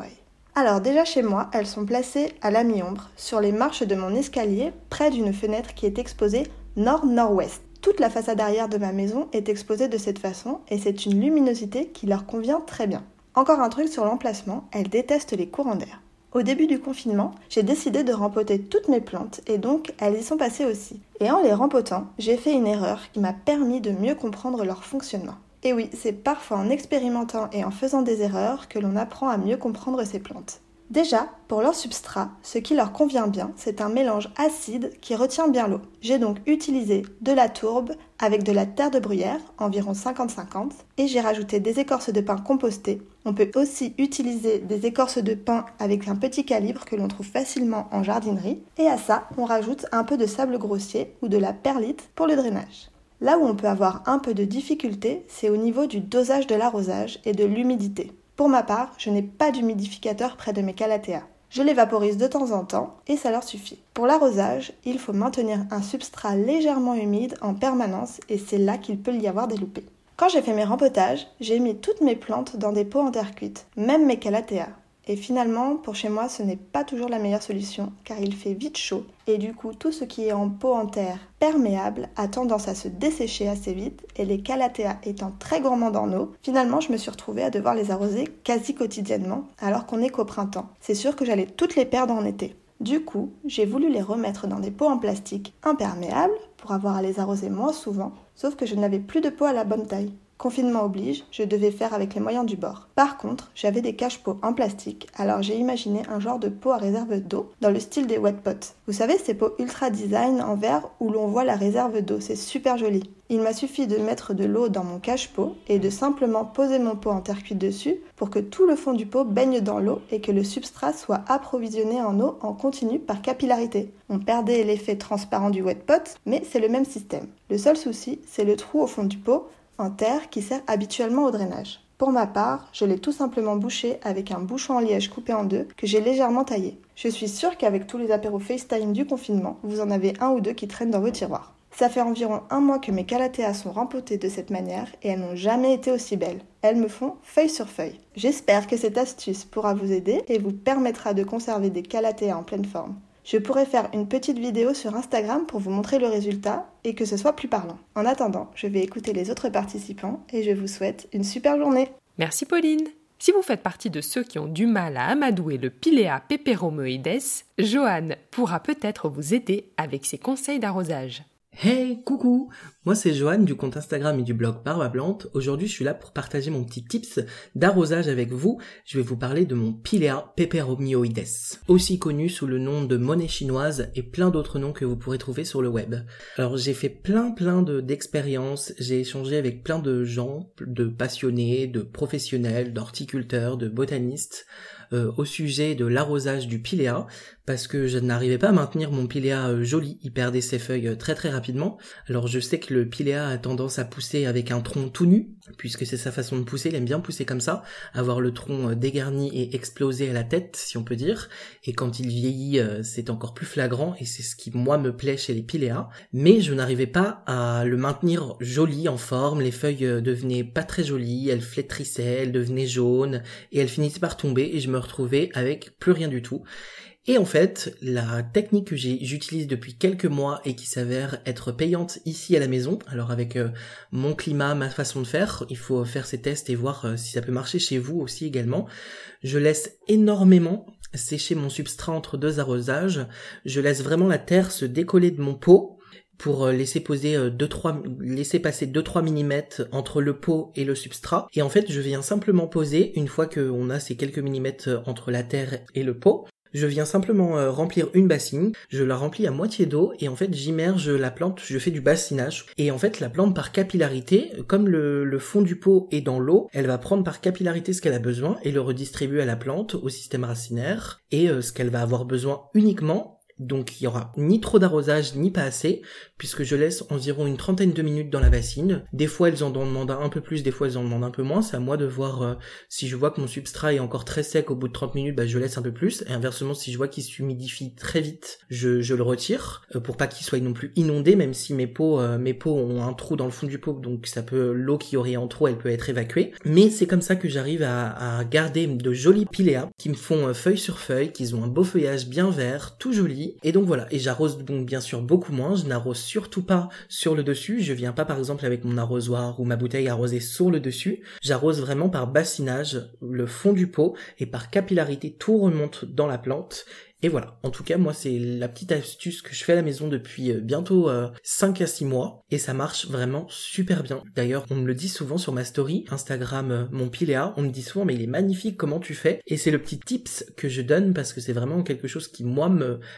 I: Alors déjà chez moi, elles sont placées à la mi-ombre, sur les marches de mon escalier, près d'une fenêtre qui est exposée nord-nord-ouest. Toute la façade arrière de ma maison est exposée de cette façon et c'est une luminosité qui leur convient très bien. Encore un truc sur l'emplacement, elles détestent les courants d'air. Au début du confinement, j'ai décidé de rempoter toutes mes plantes et donc elles y sont passées aussi. Et en les rempotant, j'ai fait une erreur qui m'a permis de mieux comprendre leur fonctionnement. Et oui, c'est parfois en expérimentant et en faisant des erreurs que l'on apprend à mieux comprendre ces plantes. Déjà, pour leur substrat, ce qui leur convient bien, c'est un mélange acide qui retient bien l'eau. J'ai donc utilisé de la tourbe avec de la terre de bruyère, environ 50-50, et j'ai rajouté des écorces de pin compostées. On peut aussi utiliser des écorces de pin avec un petit calibre que l'on trouve facilement en jardinerie, et à ça, on rajoute un peu de sable grossier ou de la perlite pour le drainage. Là où on peut avoir un peu de difficulté, c'est au niveau du dosage de l'arrosage et de l'humidité. Pour ma part, je n'ai pas d'humidificateur près de mes calatéas. Je les vaporise de temps en temps et ça leur suffit. Pour l'arrosage, il faut maintenir un substrat légèrement humide en permanence et c'est là qu'il peut y avoir des loupés. Quand j'ai fait mes rempotages, j'ai mis toutes mes plantes dans des pots en terre cuite, même mes calatéas. Et finalement, pour chez moi, ce n'est pas toujours la meilleure solution, car il fait vite chaud, et du coup, tout ce qui est en pot en terre perméable a tendance à se dessécher assez vite, et les calatéas étant très gourmands en eau, finalement, je me suis retrouvée à devoir les arroser quasi quotidiennement, alors qu'on est qu'au printemps. C'est sûr que j'allais toutes les perdre en été. Du coup, j'ai voulu les remettre dans des pots en plastique imperméables pour avoir à les arroser moins souvent, sauf que je n'avais plus de pot à la bonne taille. Confinement oblige, je devais faire avec les moyens du bord. Par contre, j'avais des cache-pots en plastique, alors j'ai imaginé un genre de pot à réserve d'eau dans le style des wet pots. Vous savez, ces pots ultra design en verre où l'on voit la réserve d'eau, c'est super joli. Il m'a suffi de mettre de l'eau dans mon cache-pot et de simplement poser mon pot en terre cuite dessus pour que tout le fond du pot baigne dans l'eau et que le substrat soit approvisionné en eau en continu par capillarité. On perdait l'effet transparent du wet pot, mais c'est le même système. Le seul souci, c'est le trou au fond du pot en terre qui sert habituellement au drainage. Pour ma part, je l'ai tout simplement bouché avec un bouchon en liège coupé en deux que j'ai légèrement taillé. Je suis sûre qu'avec tous les apéros FaceTime du confinement, vous en avez un ou deux qui traînent dans vos tiroirs. Ça fait environ un mois que mes calatéas sont rempotées de cette manière et elles n'ont jamais été aussi belles. Elles me font feuille sur feuille. J'espère que cette astuce pourra vous aider et vous permettra de conserver des calatéas en pleine forme. Je pourrais faire une petite vidéo sur Instagram pour vous montrer le résultat et que ce soit plus parlant. En attendant, je vais écouter les autres participants et je vous souhaite une super journée.
A: Merci Pauline. Si vous faites partie de ceux qui ont du mal à amadouer le Pilea peperomoides, Johan pourra peut-être vous aider avec ses conseils d'arrosage.
J: Hey, coucou Moi c'est Johan du compte Instagram et du blog Barbe Plante. Aujourd'hui je suis là pour partager mon petit tips d'arrosage avec vous. Je vais vous parler de mon Pilea peperomioides, aussi connu sous le nom de monnaie chinoise et plein d'autres noms que vous pourrez trouver sur le web. Alors j'ai fait plein plein de d'expériences, j'ai échangé avec plein de gens, de passionnés, de professionnels, d'horticulteurs, de botanistes, euh, au sujet de l'arrosage du piléa parce que je n'arrivais pas à maintenir mon piléa euh, joli, il perdait ses feuilles euh, très très rapidement. Alors je sais que le piléa a tendance à pousser avec un tronc tout nu, puisque c'est sa façon de pousser, il aime bien pousser comme ça, avoir le tronc dégarni et explosé à la tête, si on peut dire. Et quand il vieillit, c'est encore plus flagrant et c'est ce qui moi me plaît chez les piléas. Mais je n'arrivais pas à le maintenir joli en forme, les feuilles devenaient pas très jolies, elles flétrissaient, elles devenaient jaunes et elles finissaient par tomber et je me retrouver avec plus rien du tout. Et en fait, la technique que j'utilise depuis quelques mois et qui s'avère être payante ici à la maison, alors avec euh, mon climat, ma façon de faire, il faut faire ces tests et voir euh, si ça peut marcher chez vous aussi également. Je laisse énormément sécher mon substrat entre deux arrosages. Je laisse vraiment la terre se décoller de mon pot pour euh, laisser poser 2 3 laisser passer 2 3 mm entre le pot et le substrat et en fait je viens simplement poser une fois qu'on a ces quelques millimètres entre la terre et le pot je viens simplement euh, remplir une bassine, je la remplis à moitié d'eau et en fait j'immerge la plante, je fais du bassinage. Et en fait la plante par capillarité, comme le, fond du pot est dans l'eau, elle va prendre par capillarité ce qu'elle a besoin et le redistribuer à la plante, au système racinaire. Et euh, ce qu'elle va avoir besoin uniquement donc il y aura ni trop d'arrosage ni pas assez, puisque je laisse environ une trentaine de minutes dans la bassine. Des fois elles en demandent un peu plus, des fois elles en demandent un peu moins. C'est à moi de voir euh, si je vois que mon substrat est encore très sec au bout de 30 minutes, bah, je laisse un peu plus. Et inversement, si je vois qu'il s'humidifie très vite, je, le retire euh, pour pas qu'il soit non plus inondé, même si mes pots, euh, mes pots ont un trou dans le fond du pot, donc ça peut l'eau qui aurait en trop, elle peut être évacuée. Mais c'est comme ça que j'arrive à, à, garder de jolis piléas qui me font feuille sur feuille, qui ont un beau feuillage bien vert, tout joli et donc voilà, et j'arrose donc bien sûr beaucoup moins, je n'arrose surtout pas sur le dessus, je viens pas par exemple avec mon arrosoir ou ma bouteille arroser sur le dessus, j'arrose vraiment par bassinage le fond du pot et par capillarité tout remonte dans la plante et voilà, en tout cas moi c'est la petite astuce que je fais à la maison depuis euh, bientôt 5 euh, à 6 mois. Et ça marche vraiment super bien. D'ailleurs on me le dit souvent sur ma story Instagram euh, mon piléa, on me dit souvent mais il est magnifique comment tu fais? Et c'est le petit tips que je donne parce que c'est vraiment quelque chose qui moi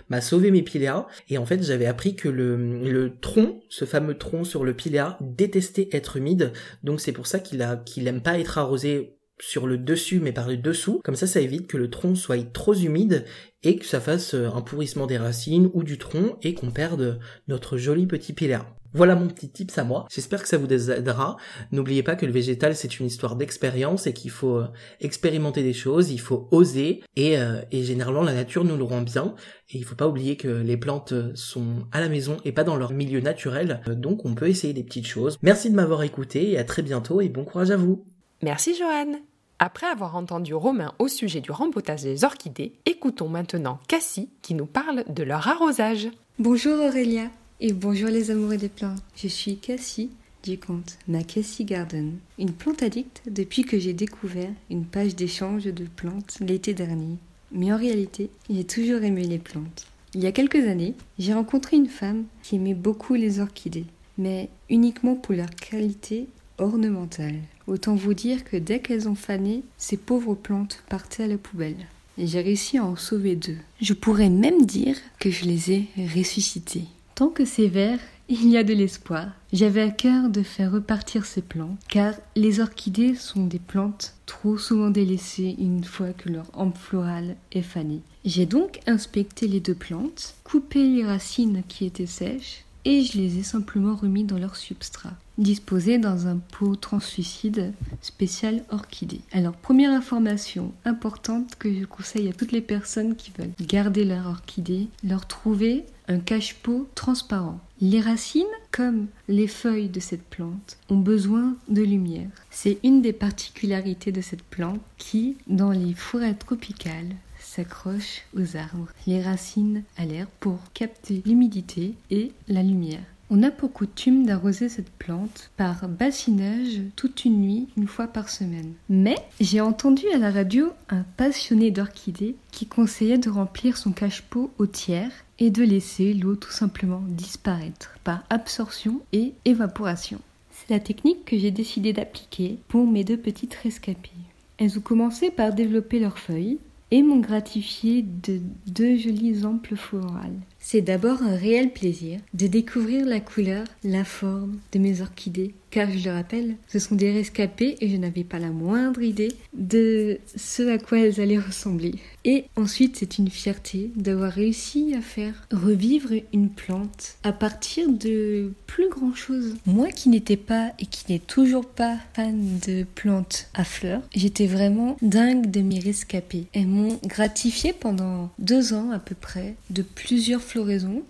J: m'a sauvé mes piléas. Et en fait j'avais appris que le, le tronc, ce fameux tronc sur le piléa détestait être humide. Donc c'est pour ça qu'il a qu'il aime pas être arrosé sur le dessus mais par le dessous. Comme ça, ça évite que le tronc soit trop humide et que ça fasse euh, un pourrissement des racines ou du tronc et qu'on perde notre joli petit pilaire. Voilà mon petit tips à moi. J'espère que ça vous aidera. N'oubliez pas que le végétal c'est une histoire d'expérience et qu'il faut euh, expérimenter des choses, il faut oser et, euh, et, généralement la nature nous le rend bien. Et il faut pas oublier que les plantes sont à la maison et pas dans leur milieu naturel. Donc on peut essayer des petites choses. Merci de m'avoir écouté et à très bientôt et bon courage à vous.
A: Merci Joanne. Après avoir entendu Romain au sujet du rempotage des orchidées, écoutons maintenant Cassie qui nous parle de leur arrosage.
K: Bonjour Aurélia et bonjour les amoureux des plantes. Je suis Cassie du compte Ma Cassie Garden, une plante addict depuis que j'ai découvert une page d'échange de plantes l'été dernier. Mais en réalité, j'ai toujours aimé les plantes. Il y a quelques années, j'ai rencontré une femme qui aimait beaucoup les orchidées, mais uniquement pour leur qualité ornementales. Autant vous dire que dès qu'elles ont fané, ces pauvres plantes partaient à la poubelle. J'ai réussi à en sauver deux. Je pourrais même dire que je les ai ressuscitées. Tant que c'est vert, il y a de l'espoir. J'avais à cœur de faire repartir ces plantes, car les orchidées sont des plantes trop souvent délaissées une fois que leur hampe florale est fanée. J'ai donc inspecté les deux plantes, coupé les racines qui étaient sèches, et je les ai simplement remis dans leur substrat, disposés dans un pot translucide spécial orchidée. Alors, première information importante que je conseille à toutes les personnes qui veulent garder leur orchidée, leur trouver un cache-pot transparent. Les racines, comme les feuilles de cette plante, ont besoin de lumière. C'est une des particularités de cette plante qui, dans les forêts tropicales, s'accroche aux arbres, les racines à l'air pour capter l'humidité et la lumière. On a pour coutume d'arroser cette plante par bassinage toute une nuit, une fois par semaine. Mais j'ai entendu à la radio un passionné d'orchidées qui conseillait de remplir son cache-pot au tiers et de laisser l'eau tout simplement disparaître par absorption et évaporation. C'est la technique que j'ai décidé d'appliquer pour mes deux petites rescapées. Elles ont commencé par développer leurs feuilles, et m'ont gratifié de deux jolies amples florales. C'est d'abord un réel plaisir de découvrir la couleur, la forme de mes orchidées, car je le rappelle, ce sont des rescapés et je n'avais pas la moindre idée de ce à quoi elles allaient ressembler. Et ensuite, c'est une fierté d'avoir réussi à faire revivre une plante à partir de plus grand chose. Moi qui n'étais pas et qui n'ai toujours pas fan de plantes à fleurs, j'étais vraiment dingue de mes rescapés. Elles m'ont gratifié pendant deux ans à peu près de plusieurs fleurs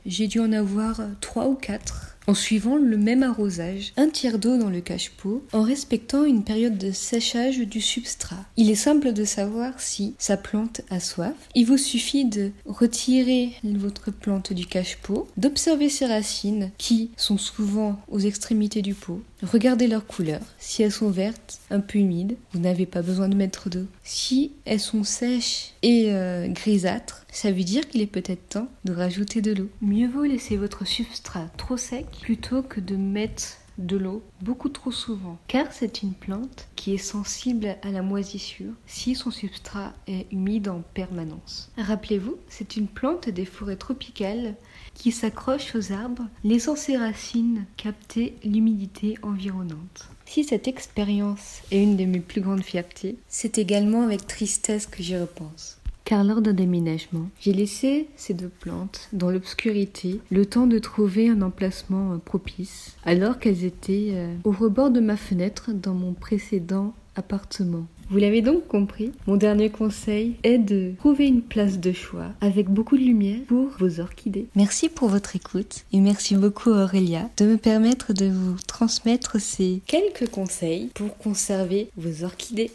K: j'ai dû en avoir trois ou quatre en suivant le même arrosage, un tiers d'eau dans le cache-pot, en respectant une période de séchage du substrat. Il est simple de savoir si sa plante a soif. Il vous suffit de retirer votre plante du cache-pot, d'observer ses racines qui sont souvent aux extrémités du pot, Regardez leur couleur. Si elles sont vertes, un peu humides, vous n'avez pas besoin de mettre d'eau. Si elles sont sèches et euh, grisâtres, ça veut dire qu'il est peut-être temps de rajouter de l'eau. Mieux vaut laisser votre substrat trop sec plutôt que de mettre de l'eau beaucoup trop souvent, car c'est une plante qui est sensible à la moisissure si son substrat est humide en permanence. Rappelez-vous, c'est une plante des forêts tropicales qui s'accroche aux arbres, laissant ses racines capter l'humidité environnante. Si cette expérience est une de mes plus grandes fiertés, c'est également avec tristesse que j'y repense car lors d'un déménagement, j'ai laissé ces deux plantes dans l'obscurité le temps de trouver un emplacement euh, propice, alors qu'elles étaient euh, au rebord de ma fenêtre dans mon précédent appartement. Vous l'avez donc compris, mon dernier conseil est de trouver une place de choix avec beaucoup de lumière pour vos orchidées. Merci pour votre écoute et merci beaucoup Aurélia de me permettre de vous transmettre ces quelques conseils pour conserver vos orchidées.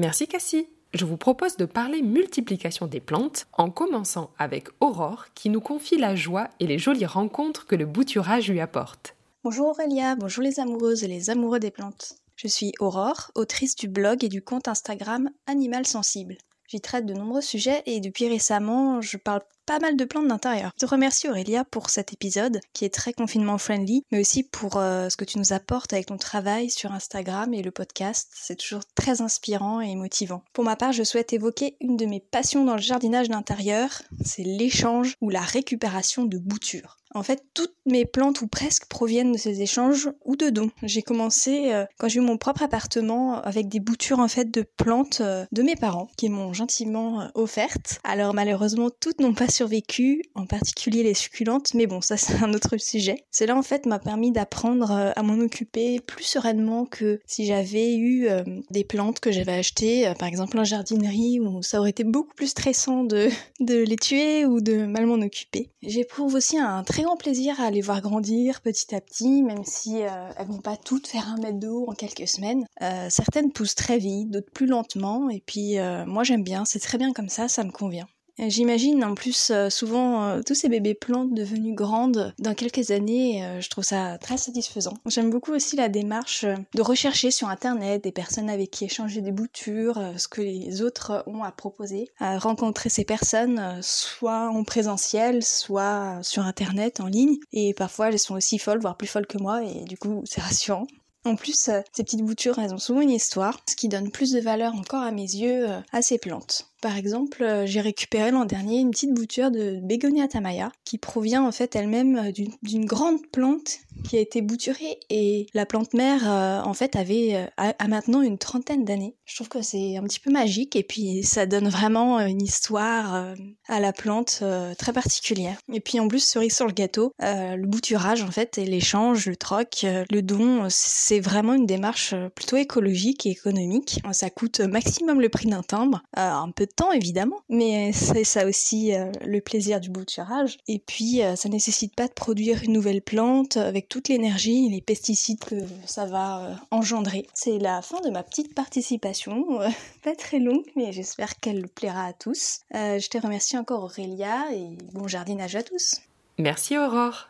A: Merci Cassie je vous propose de parler multiplication des plantes en commençant avec Aurore qui nous confie la joie et les jolies rencontres que le bouturage lui apporte.
L: Bonjour Aurélia, bonjour les amoureuses et les amoureux des plantes. Je suis Aurore, autrice du blog et du compte Instagram Animal Sensible. J'y traite de nombreux sujets et depuis récemment, je parle pas mal de plantes d'intérieur. Je te remercie Aurélia pour cet épisode qui est très confinement friendly, mais aussi pour euh, ce que tu nous apportes avec ton travail sur Instagram et le podcast. C'est toujours très inspirant et motivant. Pour ma part, je souhaite évoquer une de mes passions dans le jardinage d'intérieur, c'est l'échange ou la récupération de boutures. En fait, toutes mes plantes ou presque proviennent de ces échanges ou de dons. J'ai commencé euh, quand j'ai eu mon propre appartement avec des boutures en fait de plantes euh, de mes parents qui m'ont gentiment offertes. Alors malheureusement, toutes n'ont pas survécu, en particulier les succulentes, mais bon, ça c'est un autre sujet. Cela en fait m'a permis d'apprendre euh, à m'en occuper plus sereinement que si j'avais eu euh, des plantes que j'avais achetées, euh, par exemple en jardinerie, où ça aurait été beaucoup plus stressant de, de les tuer ou de mal m'en occuper. J'éprouve aussi un très grand plaisir à les voir grandir petit à petit, même si elles vont pas toutes faire un mètre de haut en quelques semaines. certaines poussent très vite, d'autres plus lentement, et puis moi j'aime bien, c'est très bien comme ça, ça me convient. J'imagine en plus euh, souvent euh, tous ces bébés plantes devenues grandes dans quelques années, euh, je trouve ça très satisfaisant. J'aime beaucoup aussi la démarche de rechercher sur internet des personnes avec qui échanger des boutures, ce que les autres ont à proposer, à rencontrer ces personnes soit en présentiel, soit sur internet en ligne et parfois elles sont aussi folles, voire plus folles que moi et du coup c'est rassurant. En plus, euh, ces petites boutures, elles ont souvent une histoire, ce qui donne plus de valeur encore à mes yeux euh, à ces plantes. Par exemple, euh, j'ai récupéré l'an dernier une petite bouture de Begonia tamaya qui provient en fait elle-même d'une grande plante qui a été bouturée et la plante mère en fait avait a, maintenant une trentaine d'années. Je trouve que c'est un petit peu magique et puis ça donne vraiment une histoire à la plante très particulière. Et puis en plus cerise sur le gâteau, le bouturage en fait et l'échange, le troc, le don, c'est vraiment une démarche euh, plutôt écologique et économique. Ça coûte maximum le prix d'un timbre, euh, un peu temps évidemment, mais c'est ça aussi euh, le plaisir du bouturage. Et puis ça nécessite pas de produire une nouvelle plante avec toute l'énergie et les pesticides que ça va engendrer. C'est la fin de ma petite participation, pas très longue, mais j'espère qu'elle plaira à tous. je te remercie encore Aurélia et bon jardinage à tous.
A: Merci Aurore.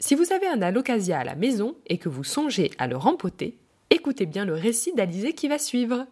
A: Si vous avez un alocasia à la maison et que vous songez à le rempoter, écoutez bien le récit d'Alizé qui va suivre.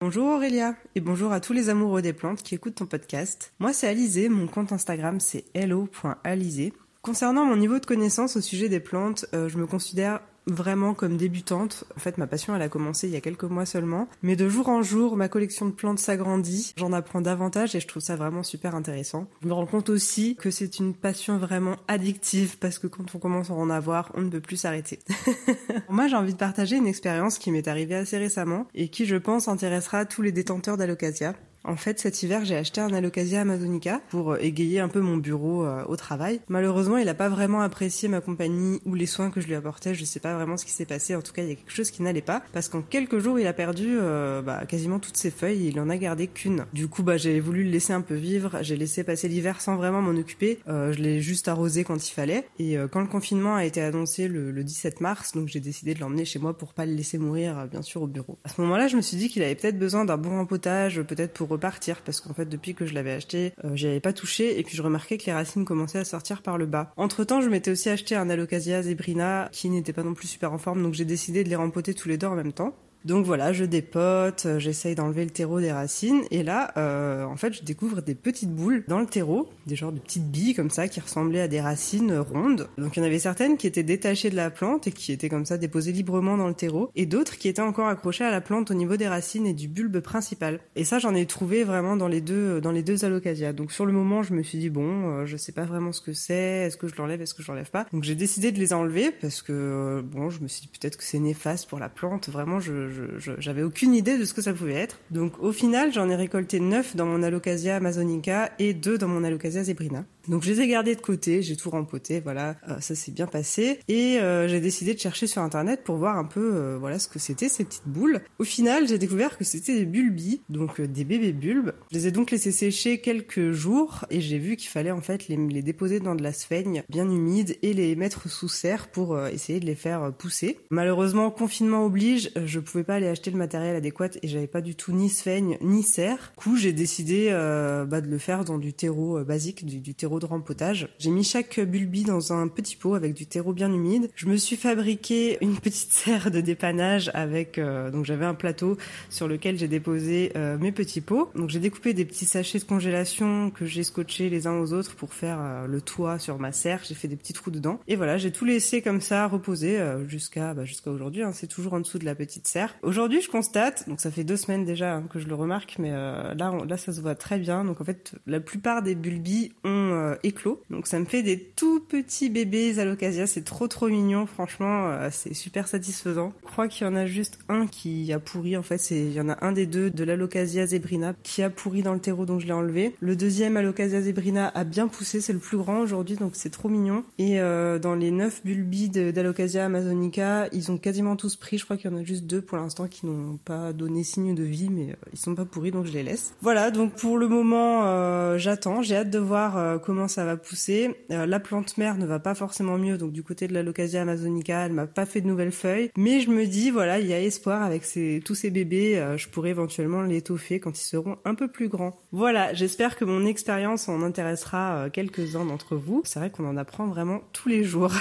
M: Bonjour Aurélia et bonjour à tous les amoureux des plantes qui écoutent ton podcast. Moi c'est Alizé, mon compte Instagram c'est hello.alizé. Concernant mon niveau de connaissance au sujet des plantes, euh, je me considère vraiment comme débutante. En fait, ma passion, elle a commencé il y a quelques mois seulement. Mais de jour en jour, ma collection de plantes s'agrandit. J'en apprends davantage et je trouve ça vraiment super intéressant. Je me rends compte aussi que c'est une passion vraiment addictive parce que quand on commence à en avoir, on ne peut plus s'arrêter. Moi, j'ai envie de partager une expérience qui m'est arrivée assez récemment et qui, je pense, intéressera tous les détenteurs d'Alocasia. En fait, cet hiver, j'ai acheté un Alocasia amazonica pour euh, égayer un peu mon bureau euh, au travail. Malheureusement, il n'a pas vraiment apprécié ma compagnie ou les soins que je lui apportais. Je sais pas vraiment ce qui s'est passé. En tout cas, il y a quelque chose qui n'allait pas parce qu'en quelques jours, il a perdu euh, bah, quasiment toutes ses feuilles et il en a gardé qu'une. Du coup, bah, j'ai voulu le laisser un peu vivre. J'ai laissé passer l'hiver sans vraiment m'en occuper. je l'ai juste arrosé quand il fallait. Et quand le confinement a été annoncé le, le 17 mars, donc j'ai décidé de l'emmener chez moi pour pas le laisser mourir, bien sûr, au bureau. À ce moment-là, je me suis dit qu'il avait peut-être besoin d'un bon rempotage, peut-être pour repartir parce qu'en fait depuis que je l'avais acheté, euh, j'y avais pas touché et puis je remarquais que les racines commençaient à sortir par le bas. Entre temps, je m'étais aussi acheté un Alocasia zebrina qui n'était pas non plus super en forme donc j'ai décidé de les rempoter tous les deux en même temps. Donc voilà, je dépote, euh, j'essaye d'enlever le terreau des racines, et là, euh, en fait, je découvre des petites boules dans le terreau, des genres de petites billes comme ça qui ressemblaient à des racines rondes. Donc il y en avait certaines qui étaient détachées de la plante et qui étaient comme ça déposées librement dans le terreau, et d'autres qui étaient encore accrochées à la plante au niveau des racines et du bulbe principal. Et ça, j'en ai trouvé vraiment dans les deux, dans les deux alocasias. Donc sur le moment, je me suis dit bon, euh, je sais pas vraiment ce que c'est, est-ce que je l'enlève, est-ce que je l'enlève pas. Donc j'ai décidé de les enlever parce que bon, je me suis dit peut-être que c'est néfaste pour la plante. Vraiment, je j'avais aucune idée de ce que ça pouvait être. Donc au final, j'en ai récolté 9 dans mon Alocasia amazonica et 2 dans mon Alocasia zebrina. Donc je les ai gardés de côté, j'ai tout rempoté, voilà, euh, ça s'est bien passé. Et euh, j'ai décidé de chercher sur internet pour voir un peu euh, voilà ce que c'était ces petites boules. Au final, j'ai découvert que c'était des bulbis, donc des bébés bulbes. Je les ai donc laissés sécher quelques jours et j'ai vu qu'il fallait en fait les, les, déposer dans de la sphaigne bien humide et les mettre sous serre pour essayer de les faire pousser. Malheureusement, confinement oblige, je pouvais pas aller acheter le matériel adéquat et j'avais pas du tout ni sphaigne ni serre. Du coup, j'ai décidé bah, de le faire dans du terreau basique, du, du terreau de rempotage. J'ai mis chaque bulbi dans un petit pot avec du terreau bien humide. Je me suis fabriqué une petite serre de dépannage avec euh, donc j'avais un plateau sur lequel j'ai déposé euh, mes petits pots. Donc j'ai découpé des petits sachets de congélation que j'ai scotchés les uns aux autres pour faire euh, le toit sur ma serre. J'ai fait des petits trous dedans et voilà, j'ai tout laissé comme ça reposer jusqu'à bah, jusqu'à aujourd'hui. Hein. C'est toujours en dessous de la petite serre. Aujourd'hui, je constate, donc ça fait deux semaines déjà hein, que je le remarque, mais là là ça se voit très bien. Donc en fait, la plupart des bulbis ont euh, éclos. Donc ça me fait des tout petits bébés alocasia. C'est trop trop mignon. Franchement, euh, c'est super satisfaisant. Je crois qu'il y en a juste un qui a pourri. En fait, c'est il y en a un des deux de l'alocasia zebrina qui a pourri dans le terreau, donc je l'ai enlevé. Le deuxième alocasia zebrina a bien poussé. C'est le plus grand aujourd'hui, donc c'est trop mignon. Et euh, dans les neuf bulbis d'alocasia amazonica, ils ont quasiment tous pris. Je crois qu'il y en a juste deux pour l'instant qui n'ont pas donné signe de vie, mais ils sont pas pourris, donc je les laisse. Voilà. Donc pour le moment, j'attends. J'ai hâte de voir comment ça va pousser. Euh, la plante mère ne va pas forcément mieux, donc du côté de la Locasia amazonica, elle m'a pas fait de nouvelles feuilles. Mais je me dis, voilà, il y a espoir avec tous ces bébés, euh, je pourrais éventuellement l'étoffer quand ils seront un peu plus grands. Voilà, j'espère que mon expérience en intéressera euh, quelques-uns d'entre vous. C'est vrai qu'on en apprend vraiment tous les jours.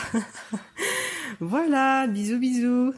M: voilà, bisous bisous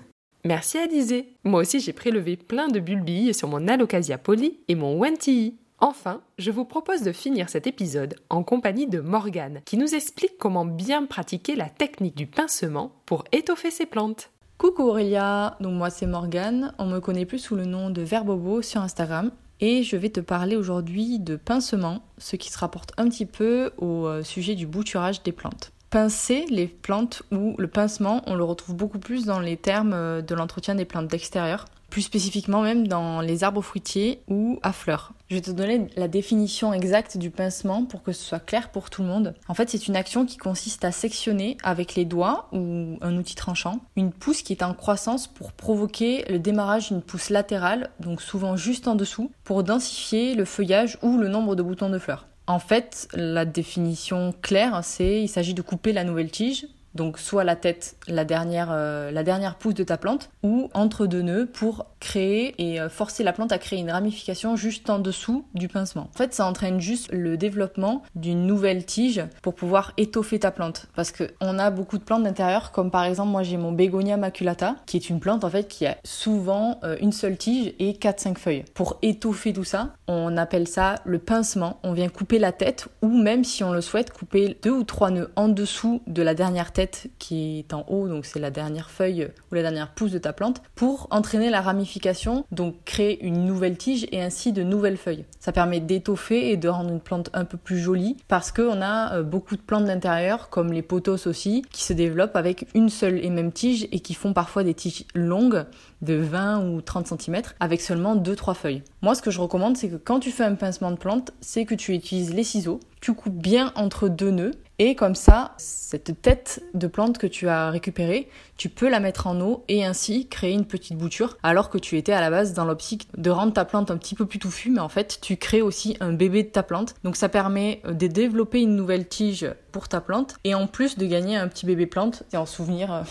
A: Merci Alizé. Moi aussi j'ai prélevé plein de bulbilles sur mon Alocasia poli et mon Wentii. Enfin, je vous propose de finir cet épisode en compagnie de Morgane, qui nous explique comment bien pratiquer la technique du pincement pour étoffer ses plantes.
N: Coucou Aurélia, donc moi c'est Morgane, on me connaît plus sous le nom de Verbobo sur Instagram et je vais te parler aujourd'hui de pincement, ce qui se rapporte un petit peu au euh, sujet du bouturage des plantes. Pincer les plantes ou le pincement, on le retrouve beaucoup plus dans les termes euh, de l'entretien des plantes d'extérieur plus spécifiquement même dans les arbres fruitiers ou à fleurs. Je vais te donner la définition exacte du pincement pour que ce soit clair pour tout le monde. En fait, c'est une action qui consiste à sectionner avec les doigts ou un outil tranchant une pousse qui est en croissance pour provoquer le démarrage d'une pousse latérale, donc souvent juste en dessous, pour densifier le feuillage ou le nombre de boutons de fleurs. En fait, la définition claire, c'est il s'agit de couper la nouvelle tige donc soit la tête, la dernière, euh, la dernière pousse de ta plante, ou entre deux nœuds pour créer et euh, forcer la plante à créer une ramification juste en dessous du pincement. En fait, ça entraîne juste le développement d'une nouvelle tige pour pouvoir étoffer ta plante. Parce qu'on a beaucoup de plantes d'intérieur, comme par exemple moi j'ai mon Begonia maculata, qui est une plante en fait qui a souvent euh, une seule tige et 4-5 feuilles. Pour étoffer tout ça, on appelle ça le pincement. On vient couper la tête, ou même si on le souhaite, couper deux ou trois nœuds en dessous de la dernière tête qui est en haut, donc c'est la dernière feuille ou la dernière pousse de ta plante, pour entraîner la ramification, donc créer une nouvelle tige et ainsi de nouvelles feuilles. Ça permet d'étoffer et de rendre une plante un peu plus jolie parce qu'on a euh, beaucoup de plantes d'intérieur, comme les potos aussi, qui se développent avec une seule et même tige et qui font parfois des tiges longues de 20 ou 30 cm avec seulement 2-3 feuilles. Moi, ce que je recommande, c'est que quand tu fais un pincement de plante, c'est que tu utilises les ciseaux, tu coupes bien entre deux nœuds et comme ça, cette tête de plante que tu as récupérée, tu peux la mettre en eau et ainsi créer une petite bouture alors que tu étais à la base dans l'optique de rendre ta plante un petit peu plus touffue, mais en fait tu crées aussi un bébé de ta plante. Donc ça permet de développer une nouvelle tige pour ta plante et en plus de gagner un petit bébé plante et en souvenir euh,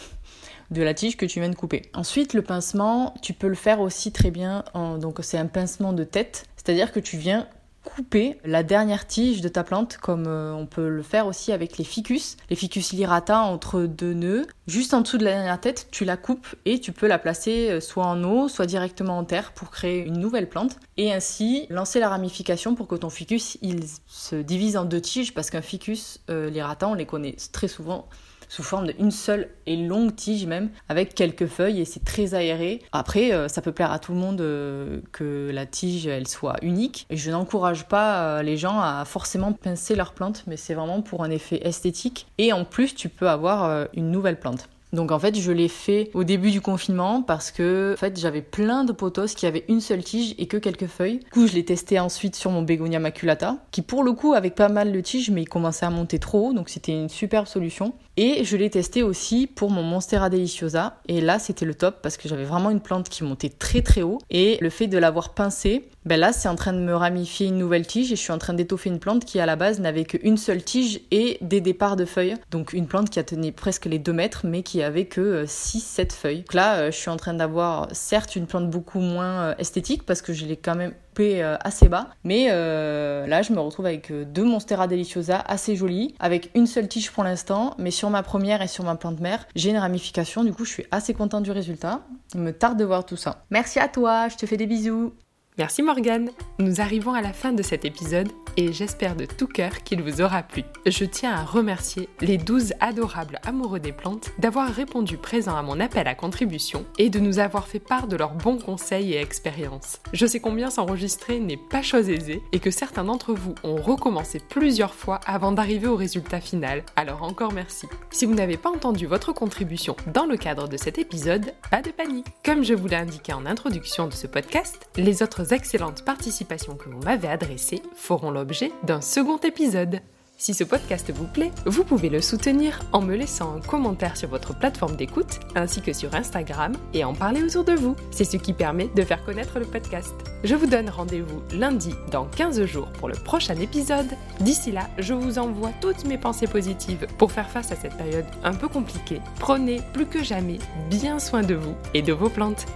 N: de la tige que tu viens de couper. Ensuite, le pincement, tu peux le faire aussi très bien. En, donc, c'est un pincement de tête, c'est-à-dire que tu viens couper la dernière tige de ta plante comme euh, on peut le faire aussi avec les ficus. Les ficus lirata entre deux nœuds, juste en dessous de la dernière tête, tu la coupes et tu peux la placer euh, soit en eau, soit directement en terre pour créer une nouvelle plante et ainsi lancer la ramification pour que ton ficus il se divise en deux tiges parce qu'un ficus euh, lirata on les connaît très souvent sous forme d'une seule et longue tige même, avec quelques feuilles et c'est très aéré. Après, euh, ça peut plaire à tout le monde euh, que la tige elle soit unique. Et je n'encourage pas euh, les gens à forcément pincer leurs plantes, mais c'est vraiment pour un effet esthétique. Et en plus, tu peux avoir une nouvelle plante. Donc en fait, je l'ai fait au début du confinement parce que en fait, j'avais plein de potos qui avaient une seule tige et que quelques feuilles. Du coup, je l'ai testé ensuite sur mon Begonia maculata, qui pour le coup avec pas mal de tiges, mais il commençait à monter trop haut, donc c'était une superbe solution. Et je l'ai testé aussi pour mon Monstera Deliciosa. Et là, c'était le top parce que j'avais vraiment une plante qui montait très très haut. Et le fait de l'avoir pincée, ben là, c'est en train de me ramifier une nouvelle tige et je suis en train d'étoffer une plante qui à la base n'avait qu'une seule tige et des départs de feuilles. Donc une plante qui a tenu presque les 2 mètres mais qui avait que 6-7 euh, feuilles. Donc là, euh, je suis en train d'avoir certes une plante beaucoup moins euh, esthétique parce que je l'ai quand même euh, assez bas. Mais euh, là, je me retrouve avec euh, deux Monstera Deliciosa assez jolies, avec une seule tige pour l'instant. Mais sur ma première et sur ma plante mère, j'ai une ramification. Du coup, je suis assez contente du résultat. Me tarde de voir tout ça. Merci à toi, je te fais des bisous.
A: Merci Morgane. Nous arrivons à la fin de cet épisode et j'espère de tout cœur qu'il vous aura plu. Je tiens à remercier les 12 adorables amoureux des plantes d'avoir répondu présent à mon appel à contribution et de nous avoir fait part de leurs bons conseils et expériences. Je sais combien s'enregistrer n'est pas chose aisée et que certains d'entre vous ont recommencé plusieurs fois avant d'arriver au résultat final, alors encore merci. Si vous n'avez pas entendu votre contribution dans le cadre de cet épisode, pas de panique. Comme je vous l'ai indiqué en introduction de ce podcast, les excellentes participations que vous m'avez adressées feront l'objet d'un second épisode. Si ce podcast vous plaît, vous pouvez le soutenir en me laissant un commentaire sur votre plateforme d'écoute ainsi que sur Instagram et en parler autour de vous. C'est ce qui permet de faire connaître le podcast. Je vous donne rendez-vous lundi dans 15 jours pour le prochain épisode. D'ici là, je vous envoie toutes mes pensées positives pour faire face à cette période un peu compliquée. Prenez plus que jamais bien soin de vous et de vos plantes.